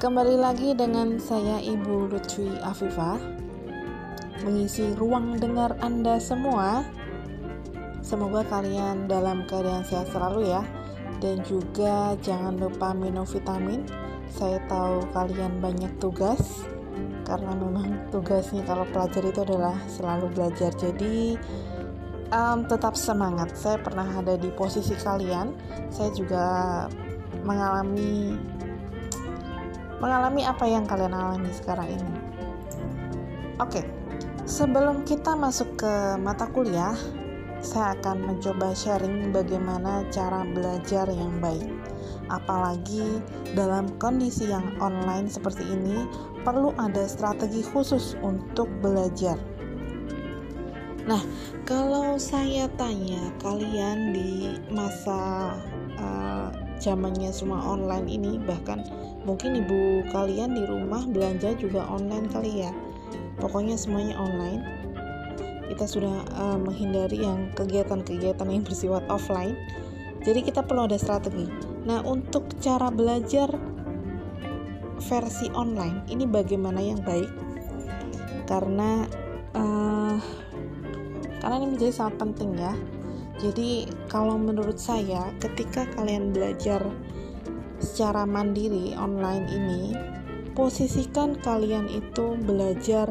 Kembali lagi dengan saya Ibu Lutfi Afifah Mengisi ruang dengar Anda semua. Semoga kalian dalam keadaan sehat selalu ya. Dan juga jangan lupa minum vitamin. Saya tahu kalian banyak tugas Karena memang tugasnya kalau pelajar itu adalah selalu belajar. Jadi um, tetap semangat. Saya pernah ada di posisi kalian. Saya juga mengalami mengalami apa yang kalian alami sekarang ini. Oke, sebelum kita masuk ke mata kuliah, saya akan mencoba sharing bagaimana cara belajar yang baik. Apalagi dalam kondisi yang online seperti ini, perlu ada strategi khusus untuk belajar. Nah, kalau saya tanya kalian di masa uh, zamannya semua online ini, bahkan mungkin ibu kalian di rumah belanja juga online kali ya. Pokoknya semuanya online. Kita sudah uh, menghindari yang kegiatan-kegiatan yang bersifat offline. Jadi kita perlu ada strategi. Nah untuk cara belajar versi online ini bagaimana yang baik? Karena uh, karena ini menjadi sangat penting ya. Jadi kalau menurut saya ketika kalian belajar secara mandiri online ini, posisikan kalian itu belajar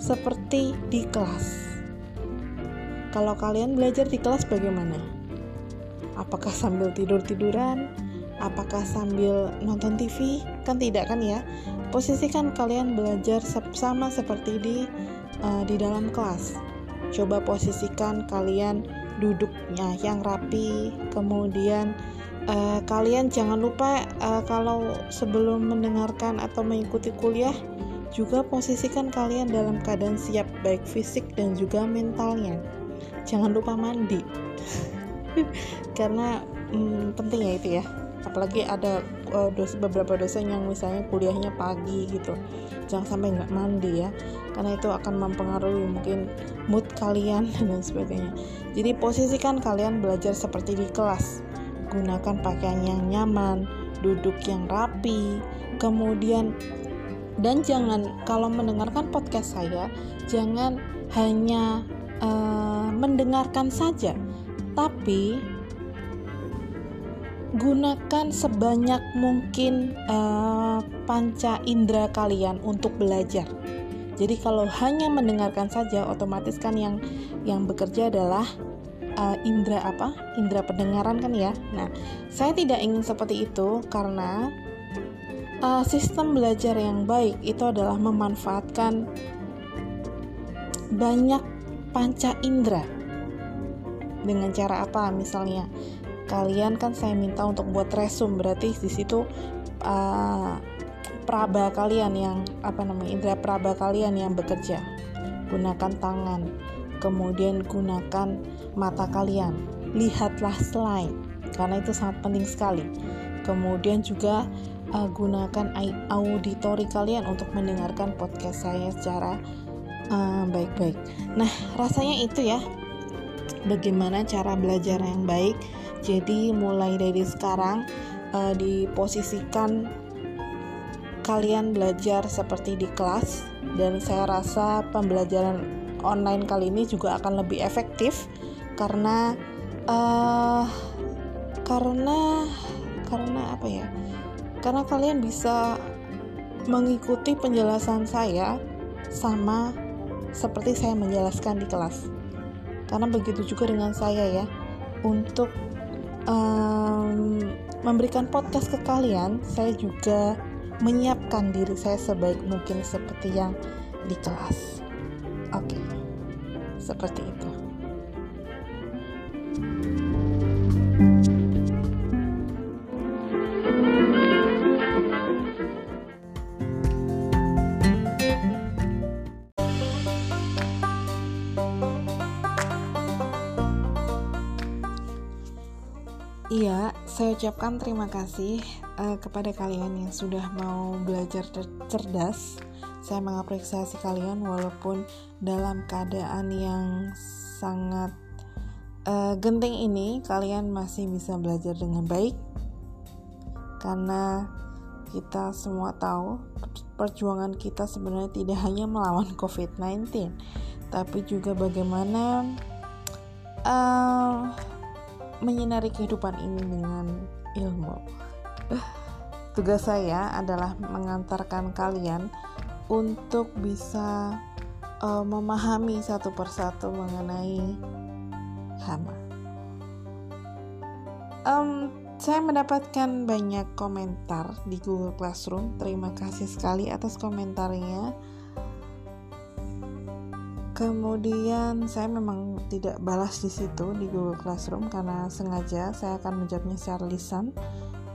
seperti di kelas. Kalau kalian belajar di kelas bagaimana? Apakah sambil tidur-tiduran? Apakah sambil nonton TV? Kan tidak kan ya? Posisikan kalian belajar sama seperti di uh, di dalam kelas. Coba posisikan kalian duduknya yang rapi, kemudian uh, kalian jangan lupa uh, kalau sebelum mendengarkan atau mengikuti kuliah juga posisikan kalian dalam keadaan siap baik fisik dan juga mentalnya. Jangan lupa mandi. Karena hmm, penting ya itu ya. Apalagi ada uh, dos beberapa dosen yang misalnya kuliahnya pagi gitu. Jangan sampai nggak mandi ya karena itu akan mempengaruhi mungkin mood kalian dan sebagainya. Jadi posisikan kalian belajar seperti di kelas. Gunakan pakaian yang nyaman, duduk yang rapi, kemudian dan jangan kalau mendengarkan podcast saya jangan hanya uh, mendengarkan saja, tapi gunakan sebanyak mungkin uh, panca indera kalian untuk belajar. Jadi kalau hanya mendengarkan saja, otomatis kan yang yang bekerja adalah uh, indera apa? Indera pendengaran kan ya? Nah saya tidak ingin seperti itu karena uh, sistem belajar yang baik itu adalah memanfaatkan banyak panca indera. Dengan cara apa? Misalnya kalian kan saya minta untuk buat resume berarti di situ uh, praba kalian yang apa namanya indera praba kalian yang bekerja. Gunakan tangan kemudian gunakan mata kalian. Lihatlah slide karena itu sangat penting sekali. Kemudian juga uh, gunakan auditori kalian untuk mendengarkan podcast saya secara uh, baik-baik. Uh, nah rasanya itu ya bagaimana cara belajar yang baik. Jadi mulai dari sekarang uh, diposisikan kalian belajar seperti di kelas dan saya rasa pembelajaran online kali ini juga akan lebih efektif karena uh, karena karena apa ya? Karena kalian bisa mengikuti penjelasan saya sama seperti saya menjelaskan di kelas. Karena begitu juga dengan saya ya untuk um, memberikan podcast ke kalian saya juga menyiapkan diri saya sebaik mungkin seperti yang di kelas oke okay seperti itu. Saya ucapkan terima kasih uh, kepada kalian yang sudah mau belajar cerdas. Saya mengapresiasi kalian walaupun dalam keadaan yang sangat uh, genting ini kalian masih bisa belajar dengan baik. Karena kita semua tahu perjuangan kita sebenarnya tidak hanya melawan COVID-19, tapi juga bagaimana uh, menyinari kehidupan ini dengan ilmu. Tugas saya adalah mengantarkan kalian untuk bisa uh, memahami satu persatu mengenai hama. Um, saya mendapatkan banyak komentar di Google Classroom. Terima kasih sekali atas komentarnya. Kemudian saya memang tidak balas di situ di Google Classroom karena sengaja saya akan menjawabnya secara lisan.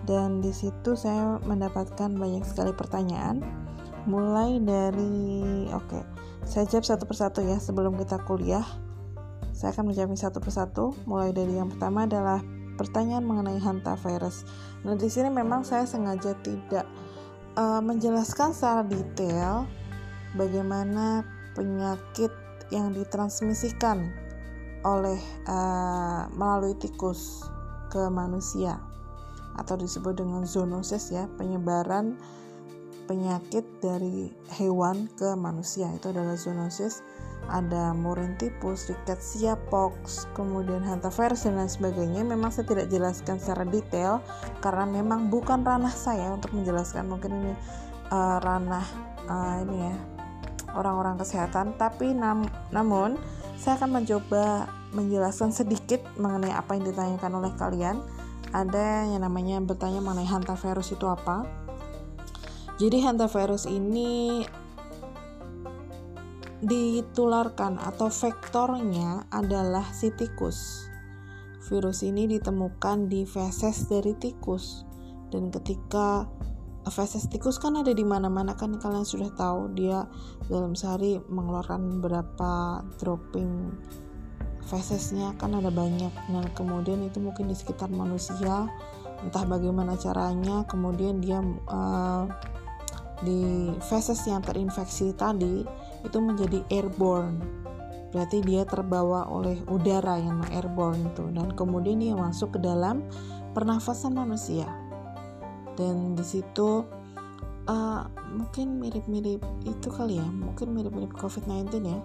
Dan di situ saya mendapatkan banyak sekali pertanyaan. Mulai dari oke okay, saya jawab satu persatu ya sebelum kita kuliah. Saya akan menjawabnya satu persatu. Mulai dari yang pertama adalah pertanyaan mengenai hantavirus. Nah, di sini memang saya sengaja tidak uh, menjelaskan secara detail bagaimana penyakit yang ditransmisikan oleh uh, melalui tikus ke manusia atau disebut dengan zoonosis ya, penyebaran penyakit dari hewan ke manusia itu adalah zoonosis ada murin tipus, rickettsia pox, kemudian hantavirus dan lain sebagainya. Memang saya tidak jelaskan secara detail karena memang bukan ranah saya untuk menjelaskan. Mungkin ini uh, ranah uh, ini ya orang-orang kesehatan. Tapi nam namun saya akan mencoba menjelaskan sedikit mengenai apa yang ditanyakan oleh kalian. Ada yang namanya bertanya mengenai hantavirus itu apa. Jadi hantavirus ini ditularkan atau vektornya adalah si tikus. Virus ini ditemukan di feses dari tikus dan ketika feses tikus kan ada di mana-mana kan kalian sudah tahu dia dalam sehari mengeluarkan berapa dropping fesesnya kan ada banyak. Dan kemudian itu mungkin di sekitar manusia entah bagaimana caranya kemudian dia uh, di feses yang terinfeksi tadi itu menjadi airborne. Berarti dia terbawa oleh udara yang airborne itu. Dan kemudian dia masuk ke dalam pernafasan manusia dan di situ uh, mungkin mirip-mirip itu kali ya mungkin mirip-mirip COVID-19 ya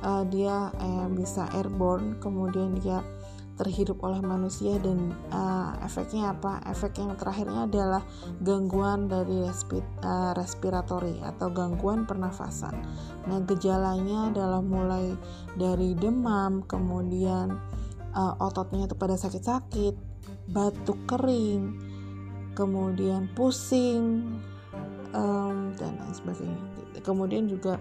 uh, dia uh, bisa airborne kemudian dia terhirup oleh manusia dan uh, efeknya apa? Efek yang terakhirnya adalah gangguan dari respi, uh, respiratori atau gangguan pernafasan. Nah, gejalanya adalah mulai dari demam, kemudian uh, ototnya itu pada sakit-sakit, batuk kering, kemudian pusing, um, dan lain sebagainya. Kemudian juga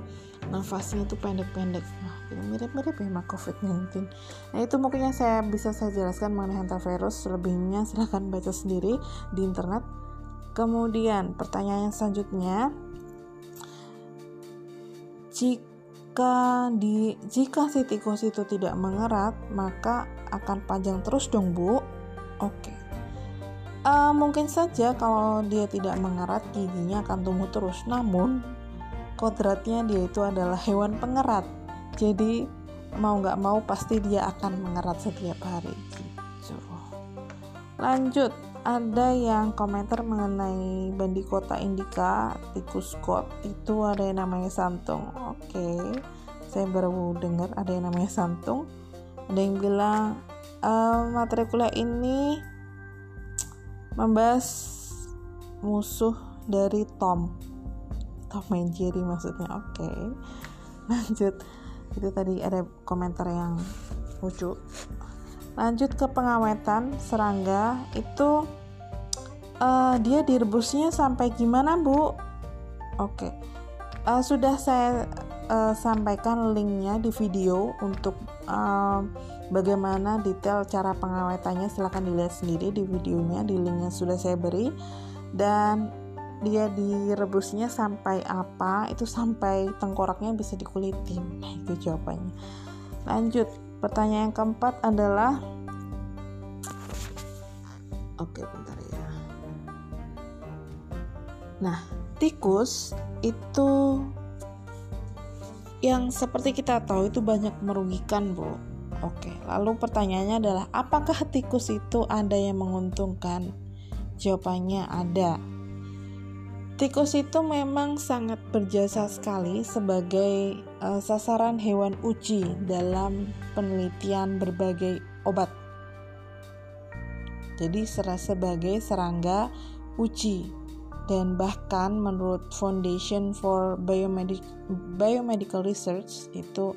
nafasnya itu pendek-pendek. Nah, mirip-mirip ya sama COVID-19. Nah itu mungkin yang saya bisa saya jelaskan mengenai hantavirus. Selebihnya silahkan baca sendiri di internet. Kemudian pertanyaan yang selanjutnya, jika di jika si tikus itu tidak mengerat, maka akan panjang terus dong bu. Oke. Uh, mungkin saja kalau dia tidak mengerat giginya akan tumbuh terus. Namun kodratnya dia itu adalah hewan pengerat. Jadi mau nggak mau pasti dia akan mengerat setiap hari gitu. Lanjut ada yang komentar mengenai bandikota indica tikus kot. Itu ada yang namanya santung. Oke saya baru dengar ada yang namanya santung. Ada yang bilang uh, materi kuliah ini membahas musuh dari Tom. Tom and maksudnya oke. Lanjut. Itu tadi ada komentar yang lucu. Lanjut ke pengawetan serangga. Itu uh, dia direbusnya sampai gimana bu? Oke. Uh, sudah saya uh, sampaikan linknya di video untuk uh, bagaimana detail cara pengawetannya silahkan dilihat sendiri di videonya di linknya sudah saya beri. Dan dia direbusnya sampai apa itu sampai tengkoraknya bisa dikulitin. Nah itu jawabannya. Lanjut pertanyaan yang keempat adalah oke bentar ya. Nah tikus itu yang seperti kita tahu itu banyak merugikan bu Oke, lalu pertanyaannya adalah apakah tikus itu ada yang menguntungkan? Jawabannya ada Tikus itu memang sangat berjasa sekali sebagai uh, sasaran hewan uji dalam penelitian berbagai obat. Jadi sebagai serangga uji dan bahkan menurut Foundation for Biomedic Biomedical Research itu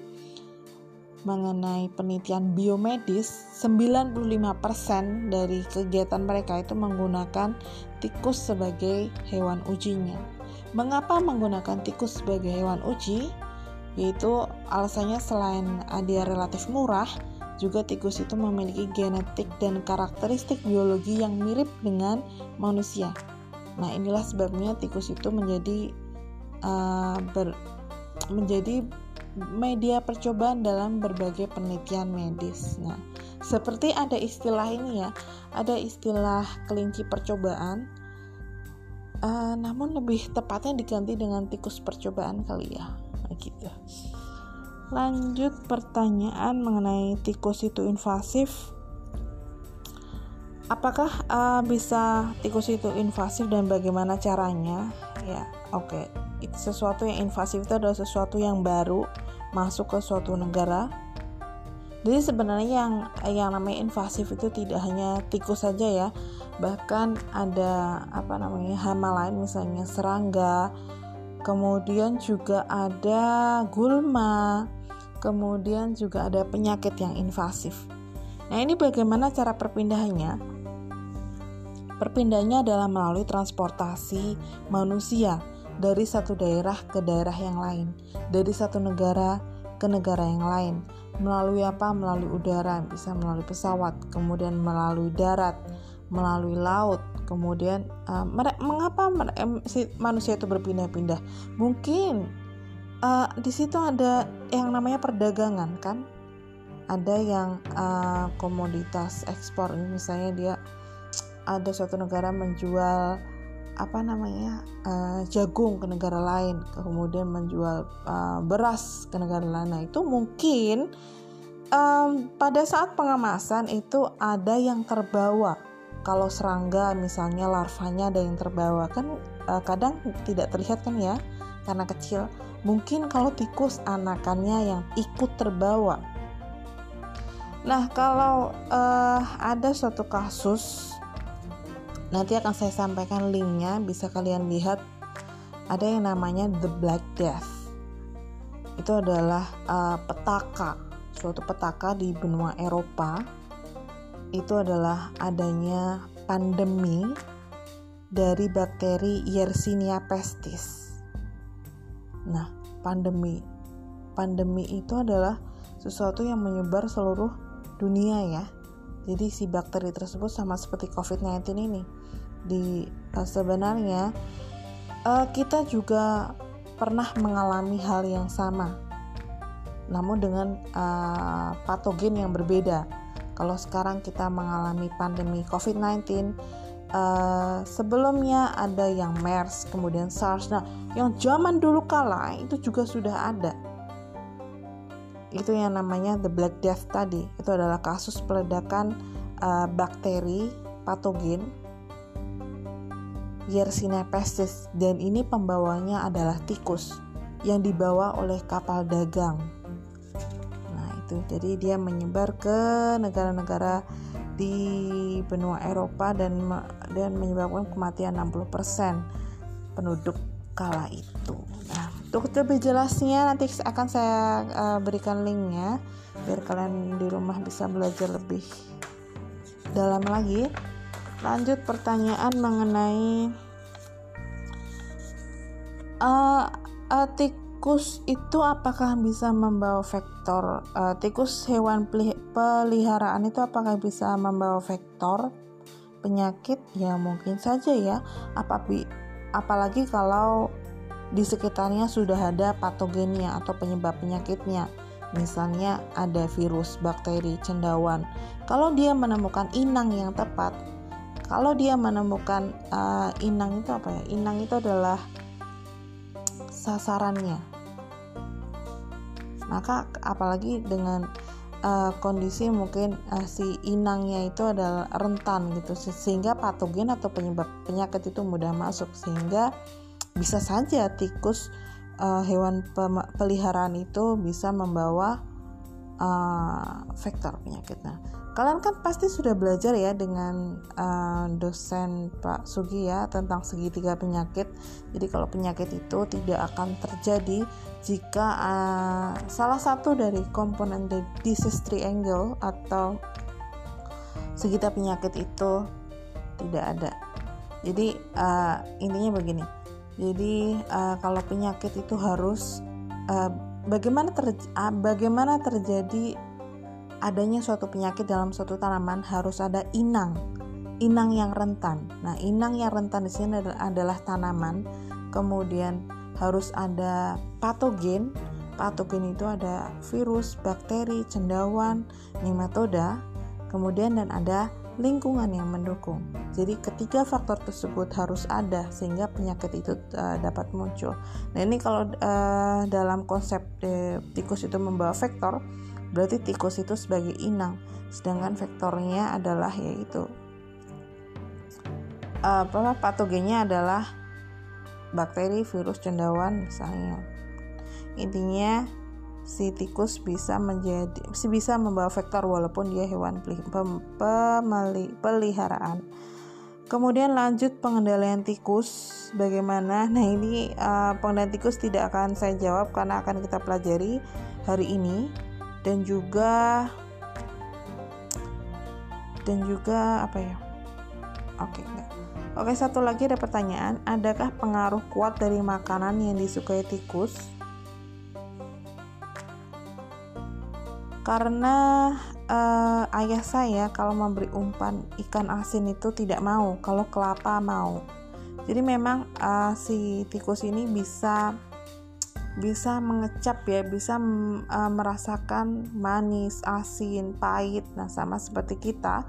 mengenai penelitian biomedis 95% dari kegiatan mereka itu menggunakan tikus sebagai hewan ujinya. Mengapa menggunakan tikus sebagai hewan uji? Yaitu alasannya selain dia relatif murah, juga tikus itu memiliki genetik dan karakteristik biologi yang mirip dengan manusia. Nah, inilah sebabnya tikus itu menjadi uh, ber, menjadi media percobaan dalam berbagai penelitian medis. Nah, seperti ada istilah ini ya, ada istilah kelinci percobaan, uh, namun lebih tepatnya diganti dengan tikus percobaan kali ya, gitu. Lanjut pertanyaan mengenai tikus itu invasif. Apakah uh, bisa tikus itu invasif dan bagaimana caranya? Ya, oke. Okay sesuatu yang invasif itu adalah sesuatu yang baru masuk ke suatu negara. Jadi sebenarnya yang yang namanya invasif itu tidak hanya tikus saja ya, bahkan ada apa namanya hama lain misalnya serangga, kemudian juga ada gulma, kemudian juga ada penyakit yang invasif. Nah ini bagaimana cara perpindahannya? Perpindahannya adalah melalui transportasi manusia dari satu daerah ke daerah yang lain, dari satu negara ke negara yang lain. Melalui apa? Melalui udara, bisa melalui pesawat, kemudian melalui darat, melalui laut, kemudian uh, mengapa si manusia itu berpindah-pindah? Mungkin uh, di situ ada yang namanya perdagangan kan? Ada yang uh, komoditas ekspor, misalnya dia ada suatu negara menjual apa namanya uh, jagung ke negara lain kemudian menjual uh, beras ke negara lain. Nah itu mungkin um, pada saat pengemasan itu ada yang terbawa. Kalau serangga misalnya larvanya ada yang terbawa. Kan uh, kadang tidak terlihat kan ya karena kecil. Mungkin kalau tikus anakannya yang ikut terbawa. Nah kalau uh, ada suatu kasus Nanti akan saya sampaikan linknya, bisa kalian lihat ada yang namanya The Black Death. Itu adalah uh, petaka, suatu petaka di benua Eropa. Itu adalah adanya pandemi dari bakteri Yersinia pestis. Nah, pandemi pandemi itu adalah sesuatu yang menyebar seluruh dunia ya. Jadi si bakteri tersebut sama seperti COVID-19 ini di uh, sebenarnya uh, kita juga pernah mengalami hal yang sama. Namun dengan uh, patogen yang berbeda. Kalau sekarang kita mengalami pandemi COVID-19 uh, sebelumnya ada yang MERS kemudian SARS. Nah yang zaman dulu kala itu juga sudah ada. Itu yang namanya the black death tadi. Itu adalah kasus peledakan uh, bakteri patogen Yersinia pestis dan ini pembawanya adalah tikus yang dibawa oleh kapal dagang. Nah, itu jadi dia menyebar ke negara-negara di benua Eropa dan dan menyebabkan kematian 60% penduduk kala itu. Nah, untuk lebih jelasnya nanti akan saya uh, berikan linknya biar kalian di rumah bisa belajar lebih dalam lagi lanjut pertanyaan mengenai uh, uh, tikus itu apakah bisa membawa vektor? Uh, tikus hewan peliharaan itu apakah bisa membawa vektor? Penyakit? Ya mungkin saja ya. Apapi apalagi kalau di sekitarnya sudah ada patogennya atau penyebab penyakitnya. Misalnya ada virus bakteri cendawan. Kalau dia menemukan inang yang tepat kalau dia menemukan uh, inang itu apa ya inang itu adalah sasarannya maka apalagi dengan uh, kondisi mungkin uh, si inangnya itu adalah rentan gitu sehingga patogen atau penyebab penyakit itu mudah masuk sehingga bisa saja tikus uh, hewan peliharaan itu bisa membawa uh, vektor penyakitnya. Kalian kan pasti sudah belajar ya dengan uh, dosen Pak Sugi ya tentang segitiga penyakit. Jadi kalau penyakit itu tidak akan terjadi jika uh, salah satu dari komponen the disease triangle atau segitiga penyakit itu tidak ada. Jadi uh, intinya begini. Jadi uh, kalau penyakit itu harus uh, bagaimana ter, uh, bagaimana terjadi adanya suatu penyakit dalam suatu tanaman harus ada inang, inang yang rentan. Nah, inang yang rentan di sini adalah, tanaman. Kemudian harus ada patogen. Patogen itu ada virus, bakteri, cendawan, nematoda. Kemudian dan ada lingkungan yang mendukung. Jadi ketiga faktor tersebut harus ada sehingga penyakit itu uh, dapat muncul. Nah ini kalau uh, dalam konsep uh, tikus itu membawa vektor, berarti tikus itu sebagai inang sedangkan vektornya adalah yaitu apa patogennya adalah bakteri, virus, cendawan misalnya. Intinya si tikus bisa menjadi bisa membawa vektor walaupun dia hewan peliharaan. Kemudian lanjut pengendalian tikus bagaimana? Nah, ini uh, pengendalian tikus tidak akan saya jawab karena akan kita pelajari hari ini dan juga dan juga apa ya? Oke oke satu lagi ada pertanyaan. Adakah pengaruh kuat dari makanan yang disukai tikus? Karena uh, ayah saya kalau memberi umpan ikan asin itu tidak mau kalau kelapa mau. Jadi memang uh, si tikus ini bisa bisa mengecap ya, bisa uh, merasakan manis, asin, pahit. Nah, sama seperti kita.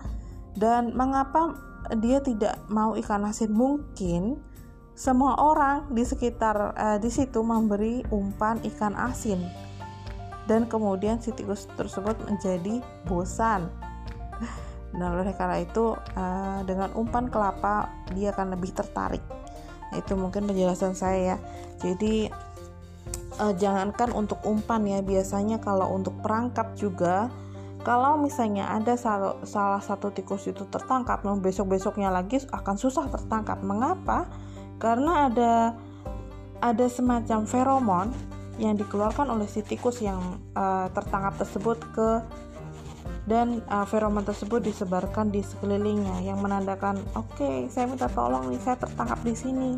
Dan mengapa dia tidak mau ikan asin? Mungkin semua orang di sekitar uh, di situ memberi umpan ikan asin. Dan kemudian si tikus tersebut menjadi bosan. Nah, oleh karena itu uh, dengan umpan kelapa dia akan lebih tertarik. Nah, itu mungkin penjelasan saya ya. Jadi uh, jangankan untuk umpan ya biasanya kalau untuk perangkap juga kalau misalnya ada salah, salah satu tikus itu tertangkap nah besok besoknya lagi akan susah tertangkap. Mengapa? Karena ada ada semacam feromon yang dikeluarkan oleh si tikus yang uh, tertangkap tersebut ke dan uh, feromon tersebut disebarkan di sekelilingnya yang menandakan oke okay, saya minta tolong nih saya tertangkap di sini.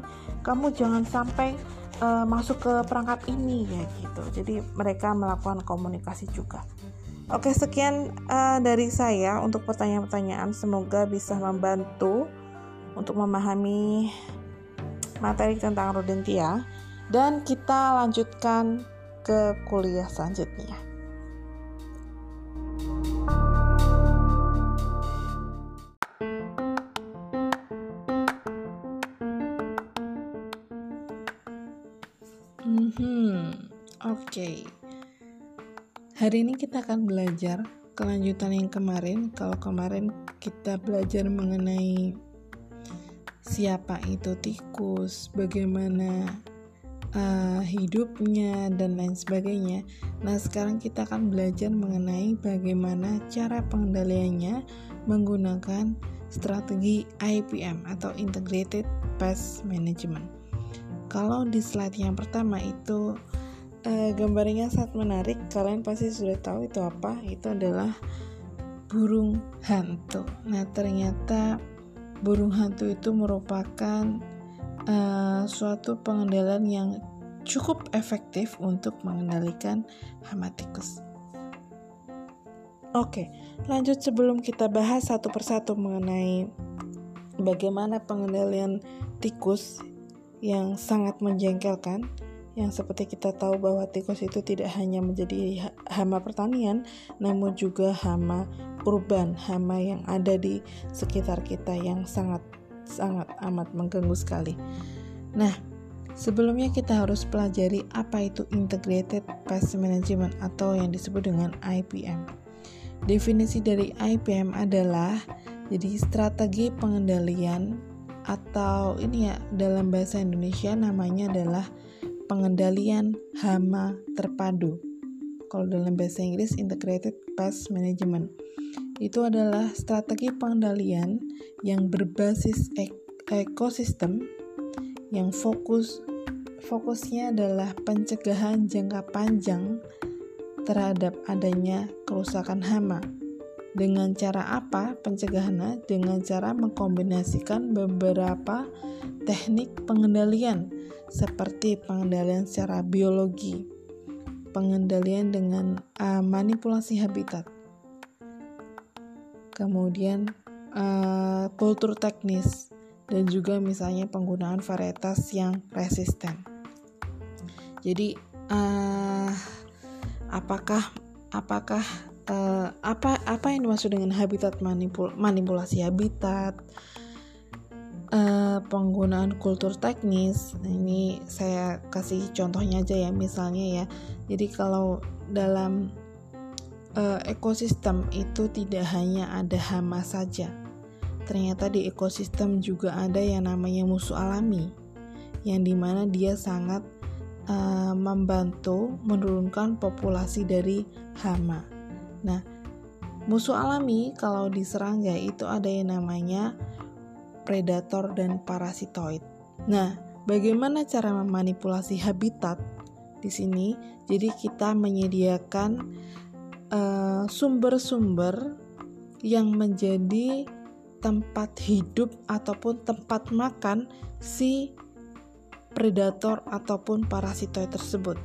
Kamu jangan sampai uh, masuk ke perangkap ini ya gitu. Jadi mereka melakukan komunikasi juga. Oke, sekian uh, dari saya untuk pertanyaan-pertanyaan. Semoga bisa membantu untuk memahami materi tentang rodentia dan kita lanjutkan ke kuliah selanjutnya. Oke. Hari ini kita akan belajar kelanjutan yang kemarin. Kalau kemarin kita belajar mengenai siapa itu tikus, bagaimana uh, hidupnya dan lain sebagainya. Nah, sekarang kita akan belajar mengenai bagaimana cara pengendaliannya menggunakan strategi IPM atau Integrated Pest Management. Kalau di slide yang pertama itu uh, gambarnya sangat menarik. Kalian pasti sudah tahu itu apa. Itu adalah burung hantu. Nah ternyata burung hantu itu merupakan uh, suatu pengendalian yang cukup efektif untuk mengendalikan hama tikus. Oke, lanjut sebelum kita bahas satu persatu mengenai bagaimana pengendalian tikus yang sangat menjengkelkan yang seperti kita tahu bahwa tikus itu tidak hanya menjadi hama pertanian, namun juga hama urban, hama yang ada di sekitar kita yang sangat sangat amat mengganggu sekali. Nah, sebelumnya kita harus pelajari apa itu Integrated Pest Management atau yang disebut dengan IPM. Definisi dari IPM adalah jadi strategi pengendalian atau ini ya dalam bahasa Indonesia namanya adalah pengendalian hama terpadu. Kalau dalam bahasa Inggris Integrated Pest Management. Itu adalah strategi pengendalian yang berbasis ek ekosistem yang fokus fokusnya adalah pencegahan jangka panjang terhadap adanya kerusakan hama. Dengan cara apa pencegahannya? Dengan cara mengkombinasikan beberapa teknik pengendalian seperti pengendalian secara biologi, pengendalian dengan uh, manipulasi habitat, kemudian uh, teknis, dan juga misalnya penggunaan varietas yang resisten. Jadi uh, apakah apakah uh, apa apa yang dimaksud dengan habitat manipul manipulasi habitat uh, penggunaan kultur teknis nah, ini saya kasih contohnya aja ya misalnya ya jadi kalau dalam uh, ekosistem itu tidak hanya ada hama saja ternyata di ekosistem juga ada yang namanya musuh alami yang di mana dia sangat uh, membantu menurunkan populasi dari hama. Nah, musuh alami kalau di serangga itu ada yang namanya predator dan parasitoid. Nah, bagaimana cara memanipulasi habitat di sini? Jadi kita menyediakan uh, sumber-sumber uh, yang menjadi tempat hidup ataupun tempat makan si predator ataupun parasitoid tersebut.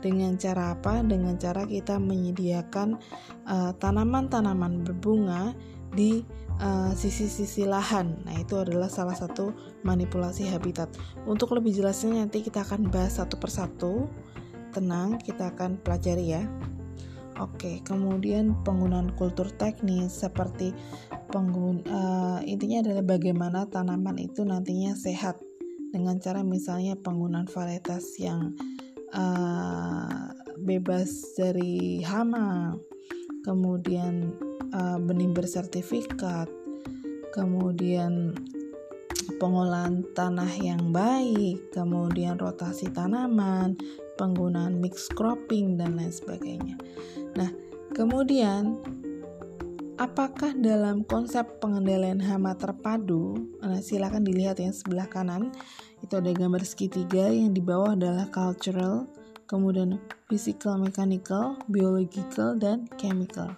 Dengan cara apa? Dengan cara kita menyediakan uh, tanaman-tanaman berbunga di uh, sisi-sisi uh, lahan. Nah, itu adalah salah satu manipulasi habitat. Untuk lebih jelasnya nanti kita akan bahas satu persatu. Tenang, kita akan pelajari ya. Oke, kemudian penggunaan kultur teknis seperti penggun uh, intinya adalah bagaimana tanaman itu nantinya sehat dengan cara misalnya penggunaan varietas yang uh, bebas dari hama, kemudian uh, benih bersertifikat, kemudian pengolahan tanah yang baik, kemudian rotasi tanaman, penggunaan mix cropping dan lain sebagainya. Nah, kemudian apakah dalam konsep pengendalian hama terpadu, nah silakan dilihat yang sebelah kanan, itu ada gambar segitiga yang di bawah adalah cultural, kemudian physical, mechanical, biological, dan chemical.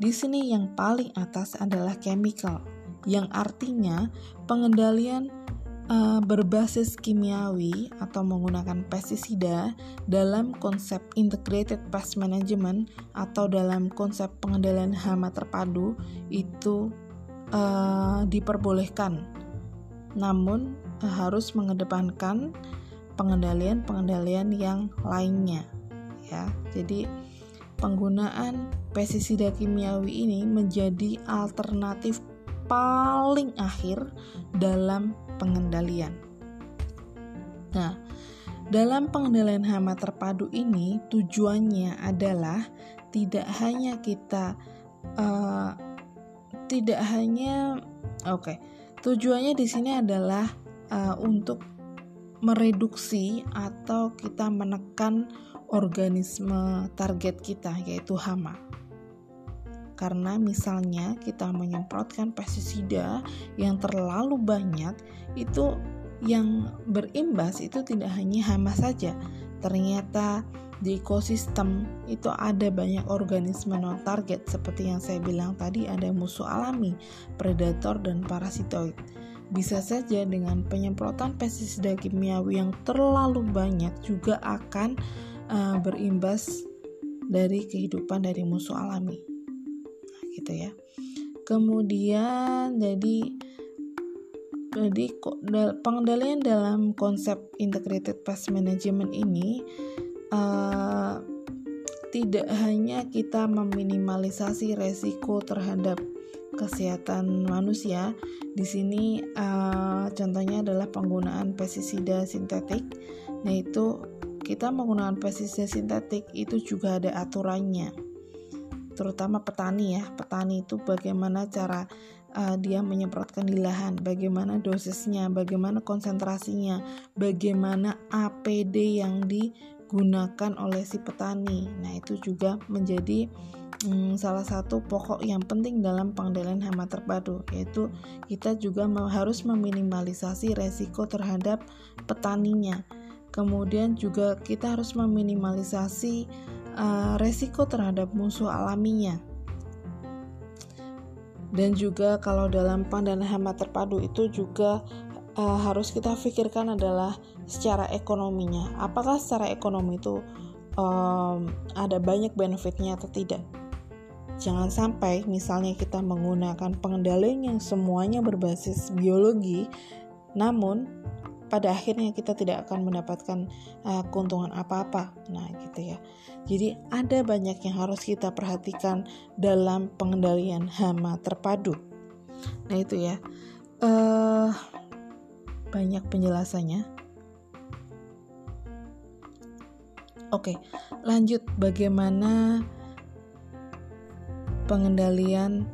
Di sini yang paling atas adalah chemical, yang artinya pengendalian uh, berbasis kimiawi atau menggunakan pestisida dalam konsep integrated pest management atau dalam konsep pengendalian hama terpadu itu uh, diperbolehkan. Namun uh, harus mengedepankan pengendalian-pengendalian yang lainnya ya. Jadi penggunaan pestisida kimiawi ini menjadi alternatif paling akhir dalam pengendalian. Nah, dalam pengendalian hama terpadu ini tujuannya adalah tidak hanya kita uh, tidak hanya oke okay, tujuannya di sini adalah uh, untuk mereduksi atau kita menekan organisme target kita yaitu hama karena misalnya kita menyemprotkan pestisida yang terlalu banyak itu yang berimbas itu tidak hanya hama saja ternyata di ekosistem itu ada banyak organisme non target seperti yang saya bilang tadi ada musuh alami, predator dan parasitoid. Bisa saja dengan penyemprotan pestisida kimiawi yang terlalu banyak juga akan uh, berimbas dari kehidupan dari musuh alami. Gitu ya. Kemudian jadi jadi pengendalian dalam konsep integrated pest management ini uh, tidak hanya kita meminimalisasi resiko terhadap kesehatan manusia. Di sini uh, contohnya adalah penggunaan pestisida sintetik. Nah, itu kita menggunakan pestisida sintetik itu juga ada aturannya terutama petani ya petani itu bagaimana cara uh, dia menyemprotkan di lahan, bagaimana dosisnya, bagaimana konsentrasinya, bagaimana APD yang digunakan oleh si petani. Nah, itu juga menjadi hmm, salah satu pokok yang penting dalam pengendalian hama terpadu, yaitu kita juga harus meminimalisasi resiko terhadap petaninya. Kemudian juga kita harus meminimalisasi uh, resiko terhadap musuh alaminya. Dan juga kalau dalam pendanaan hama terpadu itu juga uh, harus kita pikirkan adalah secara ekonominya. Apakah secara ekonomi itu um, ada banyak benefitnya atau tidak jangan sampai misalnya kita menggunakan pengendalian yang semuanya berbasis biologi namun pada akhirnya kita tidak akan mendapatkan uh, keuntungan apa-apa. Nah, gitu ya. Jadi ada banyak yang harus kita perhatikan dalam pengendalian hama terpadu. Nah, itu ya. Uh, banyak penjelasannya. Oke, lanjut bagaimana pengendalian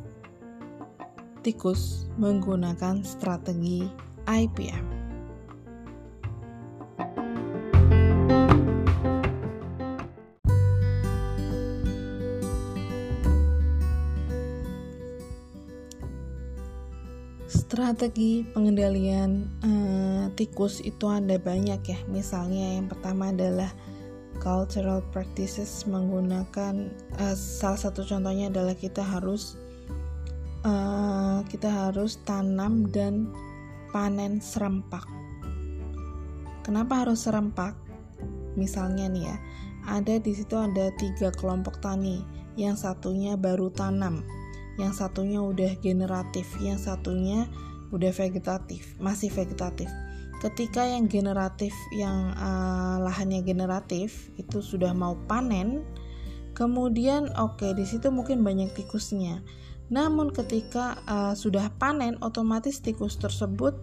tikus menggunakan strategi IPM. Strategi pengendalian uh, tikus itu ada banyak ya. Misalnya yang pertama adalah cultural practices menggunakan uh, salah satu contohnya adalah kita harus uh, kita harus tanam dan panen serempak. Kenapa harus serempak? Misalnya nih ya, ada di situ ada tiga kelompok tani, yang satunya baru tanam, yang satunya udah generatif, yang satunya udah vegetatif, masih vegetatif. Ketika yang generatif, yang uh, lahannya generatif itu sudah mau panen, kemudian oke okay, di situ mungkin banyak tikusnya. Namun ketika uh, sudah panen, otomatis tikus tersebut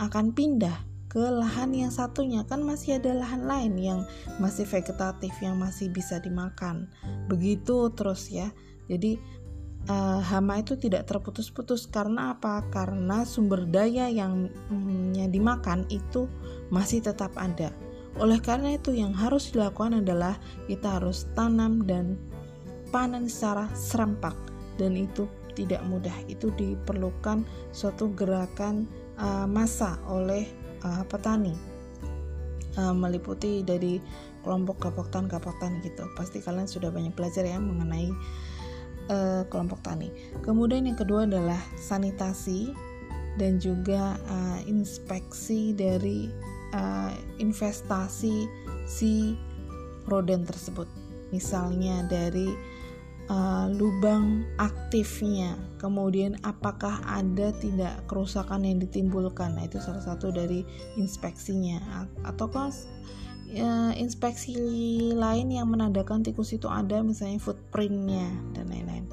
akan pindah ke lahan yang satunya. Kan masih ada lahan lain yang masih vegetatif yang masih bisa dimakan. Begitu terus ya. Jadi uh, hama itu tidak terputus-putus karena apa? Karena sumber daya yang mm, dimakan itu masih tetap ada. Oleh karena itu yang harus dilakukan adalah kita harus tanam dan panen secara serempak dan itu tidak mudah. Itu diperlukan suatu gerakan uh, massa oleh uh, petani meliputi dari kelompok kapotan-kapotan gitu. Pasti kalian sudah banyak belajar ya mengenai uh, kelompok tani. Kemudian yang kedua adalah sanitasi dan juga uh, inspeksi dari uh, investasi si roden tersebut. Misalnya dari uh, lubang aktifnya, kemudian apakah ada tidak kerusakan yang ditimbulkan. Nah, itu salah satu dari inspeksinya. Ataukah ya, inspeksi lain yang menandakan tikus itu ada misalnya footprintnya dan lain-lain.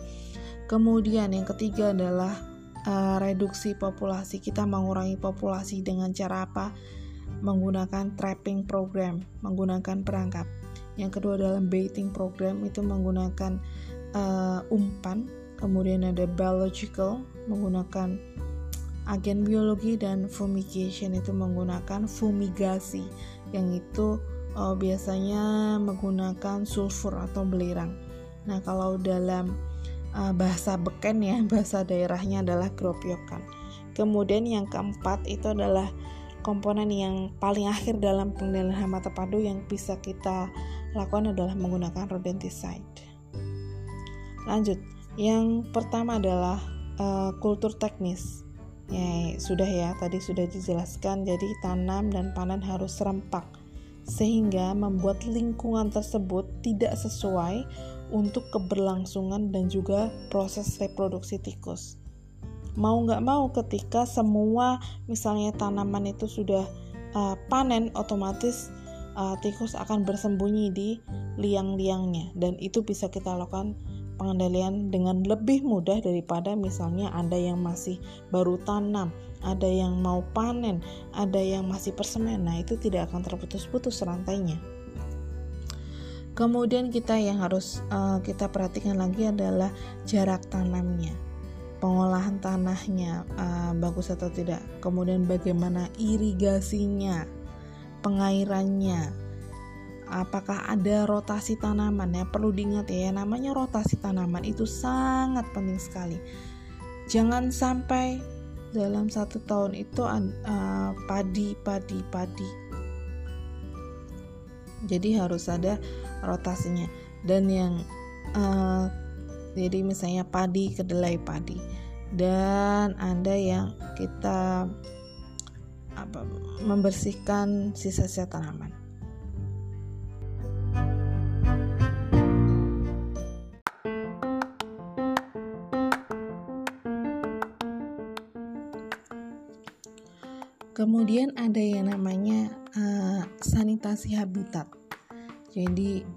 Kemudian yang ketiga adalah uh, reduksi populasi. Kita mengurangi populasi dengan cara apa? Menggunakan trapping program menggunakan perangkap. Yang kedua adalah baiting program itu menggunakan uh, umpan. Kemudian ada biological menggunakan agen biologi dan fumigation itu menggunakan fumigasi yang itu uh, biasanya menggunakan sulfur atau belerang. Nah, kalau dalam uh, bahasa beken ya, bahasa daerahnya adalah gropyokan. Kemudian yang keempat itu adalah komponen yang paling akhir dalam pengendalian hama terpadu yang bisa kita lakukan adalah menggunakan rodenticide. Lanjut, yang pertama adalah uh, kultur teknis. Ya, sudah ya, tadi sudah dijelaskan. Jadi tanam dan panen harus serempak sehingga membuat lingkungan tersebut tidak sesuai untuk keberlangsungan dan juga proses reproduksi tikus. Mau nggak mau ketika semua misalnya tanaman itu sudah uh, panen otomatis uh, tikus akan bersembunyi di liang-liangnya dan itu bisa kita lakukan pengendalian dengan lebih mudah daripada misalnya Anda yang masih baru tanam, ada yang mau panen, ada yang masih persemen. Nah, itu tidak akan terputus-putus rantainya. Kemudian kita yang harus uh, kita perhatikan lagi adalah jarak tanamnya. pengolahan tanahnya uh, bagus atau tidak, kemudian bagaimana irigasinya, pengairannya, apakah ada rotasi tanaman? Ya perlu diingat ya namanya rotasi tanaman itu sangat penting sekali. Jangan sampai dalam satu tahun itu uh, padi padi padi. Jadi harus ada rotasinya. Dan yang uh, jadi misalnya padi kedelai padi. Dan ada yang kita apa membersihkan sisa-sisa tanaman Kemudian ada yang namanya uh, sanitasi habitat. Jadi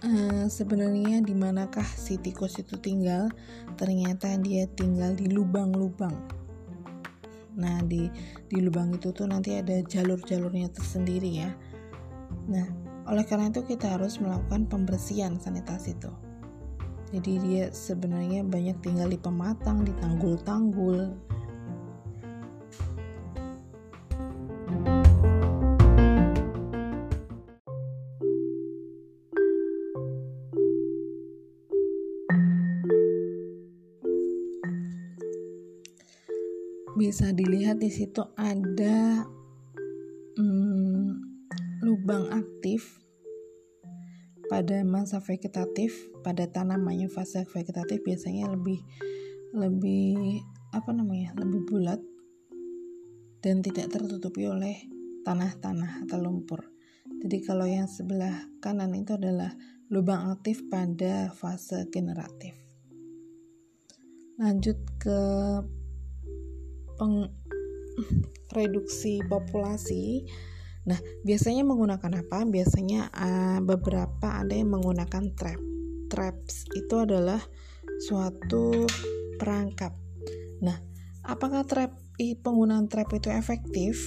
uh, sebenarnya di manakah si tikus itu tinggal? Ternyata dia tinggal di lubang-lubang. Nah di di lubang itu tuh nanti ada jalur-jalurnya tersendiri ya. Nah oleh karena itu kita harus melakukan pembersihan sanitasi itu. Jadi dia sebenarnya banyak tinggal di pematang, di tanggul-tanggul, bisa dilihat di situ ada hmm, lubang aktif pada masa vegetatif pada tanamannya fase vegetatif biasanya lebih lebih apa namanya lebih bulat dan tidak tertutupi oleh tanah-tanah atau lumpur. Jadi kalau yang sebelah kanan itu adalah lubang aktif pada fase generatif. Lanjut ke reduksi populasi. Nah, biasanya menggunakan apa? Biasanya uh, beberapa ada yang menggunakan trap. Traps itu adalah suatu perangkap. Nah, apakah trap penggunaan trap itu efektif?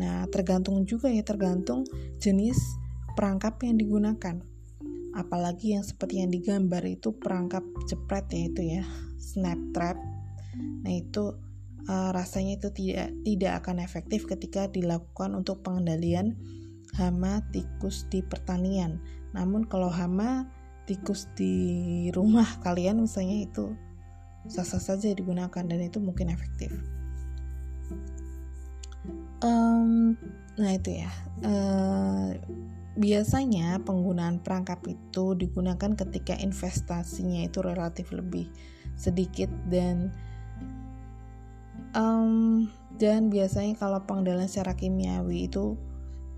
Nah, tergantung juga ya, tergantung jenis perangkap yang digunakan. Apalagi yang seperti yang digambar itu perangkap jepret ya itu ya, snap trap. Nah, itu uh, rasanya itu tidak tidak akan efektif ketika dilakukan untuk pengendalian hama tikus di pertanian. Namun kalau hama tikus di rumah kalian misalnya itu sah-sah saja digunakan dan itu mungkin efektif. Um, nah itu ya. Uh, biasanya penggunaan perangkap itu digunakan ketika investasinya itu relatif lebih sedikit dan um, dan biasanya kalau pengendalian secara kimiawi itu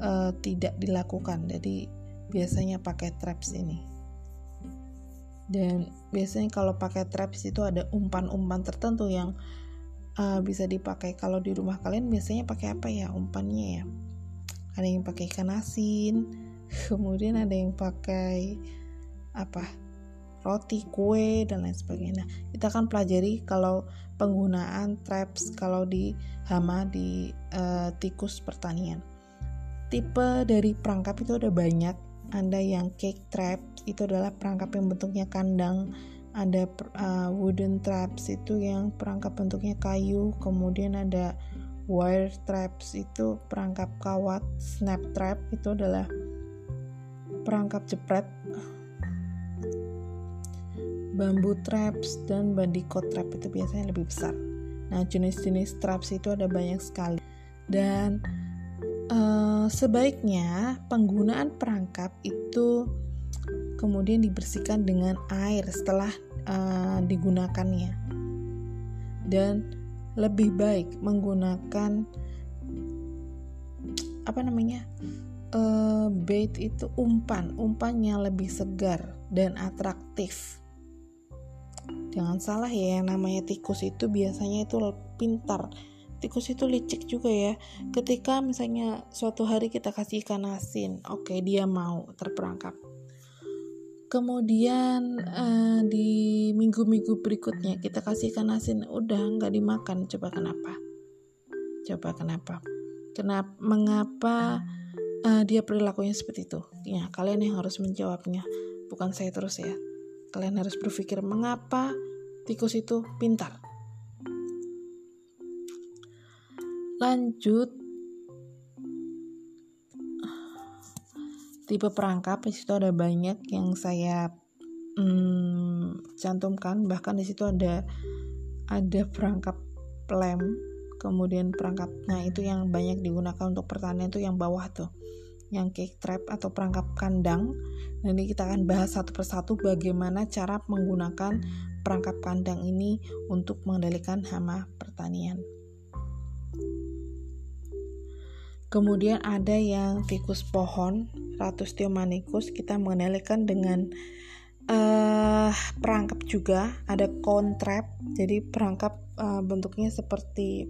uh, tidak dilakukan. Jadi biasanya pakai traps ini. Dan biasanya kalau pakai traps itu ada umpan-umpan tertentu yang uh, bisa dipakai. Kalau di rumah kalian biasanya pakai apa ya umpannya ya? Ada yang pakai ikan asin kemudian ada yang pakai apa? Roti, kue, dan lain sebagainya. Nah, kita akan pelajari kalau penggunaan traps kalau di hama di uh, tikus pertanian. Tipe dari perangkap itu ada banyak. Ada yang cake trap itu adalah perangkap yang bentuknya kandang. Ada uh, wooden traps itu yang perangkap bentuknya kayu. Kemudian ada wire traps itu perangkap kawat. Snap trap itu adalah perangkap jepret bambu traps dan bandicot trap itu biasanya lebih besar. Nah, jenis-jenis traps itu ada banyak sekali. Dan uh, sebaiknya penggunaan perangkap itu kemudian dibersihkan dengan air setelah uh, digunakannya. Dan lebih baik menggunakan apa namanya? Uh, bait itu umpan, umpan yang lebih segar dan atraktif jangan salah ya yang namanya tikus itu biasanya itu pintar. Tikus itu licik juga ya. Ketika misalnya suatu hari kita kasih ikan asin oke okay, dia mau terperangkap. Kemudian uh, di minggu-minggu berikutnya kita kasih ikan asin udah nggak dimakan coba kenapa? Coba kenapa? Kenapa mengapa uh, dia perilakunya seperti itu? Ya kalian yang harus menjawabnya. Bukan saya terus ya Kalian harus berpikir mengapa tikus itu pintar. Lanjut. Tipe perangkap di situ ada banyak yang saya hmm, cantumkan. Bahkan di situ ada ada perangkap lem kemudian perangkap nah itu yang banyak digunakan untuk pertanian itu yang bawah tuh yang cake trap atau perangkap kandang. Nanti kita akan bahas satu persatu bagaimana cara menggunakan perangkap kandang ini untuk mengendalikan hama pertanian. Kemudian ada yang tikus pohon, Ratus Theomanicus, kita mengenalikan dengan uh, perangkap juga, ada cone trap, jadi perangkap uh, bentuknya seperti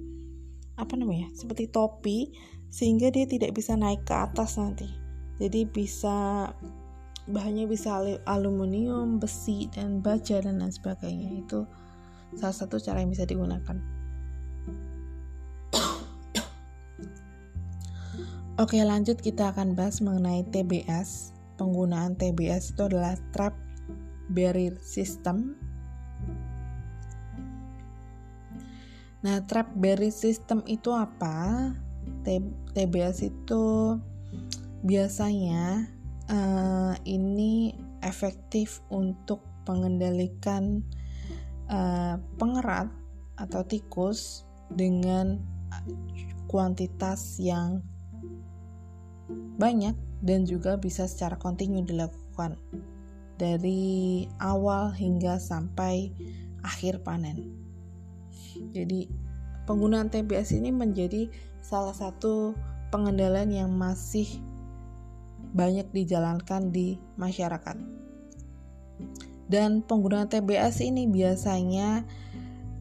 apa namanya, seperti topi, sehingga dia tidak bisa naik ke atas nanti. Jadi bisa bahannya bisa aluminium, besi, dan baja dan lain sebagainya. Itu salah satu cara yang bisa digunakan. Oke lanjut kita akan bahas mengenai TBS Penggunaan TBS itu adalah Trap Barrier System Nah Trap Barrier System itu apa? TBS itu biasanya uh, ini efektif untuk mengendalikan uh, pengerat atau tikus dengan kuantitas yang banyak dan juga bisa secara kontinu dilakukan dari awal hingga sampai akhir panen. Jadi penggunaan TBS ini menjadi salah satu pengendalian yang masih banyak dijalankan di masyarakat. Dan penggunaan TBS ini biasanya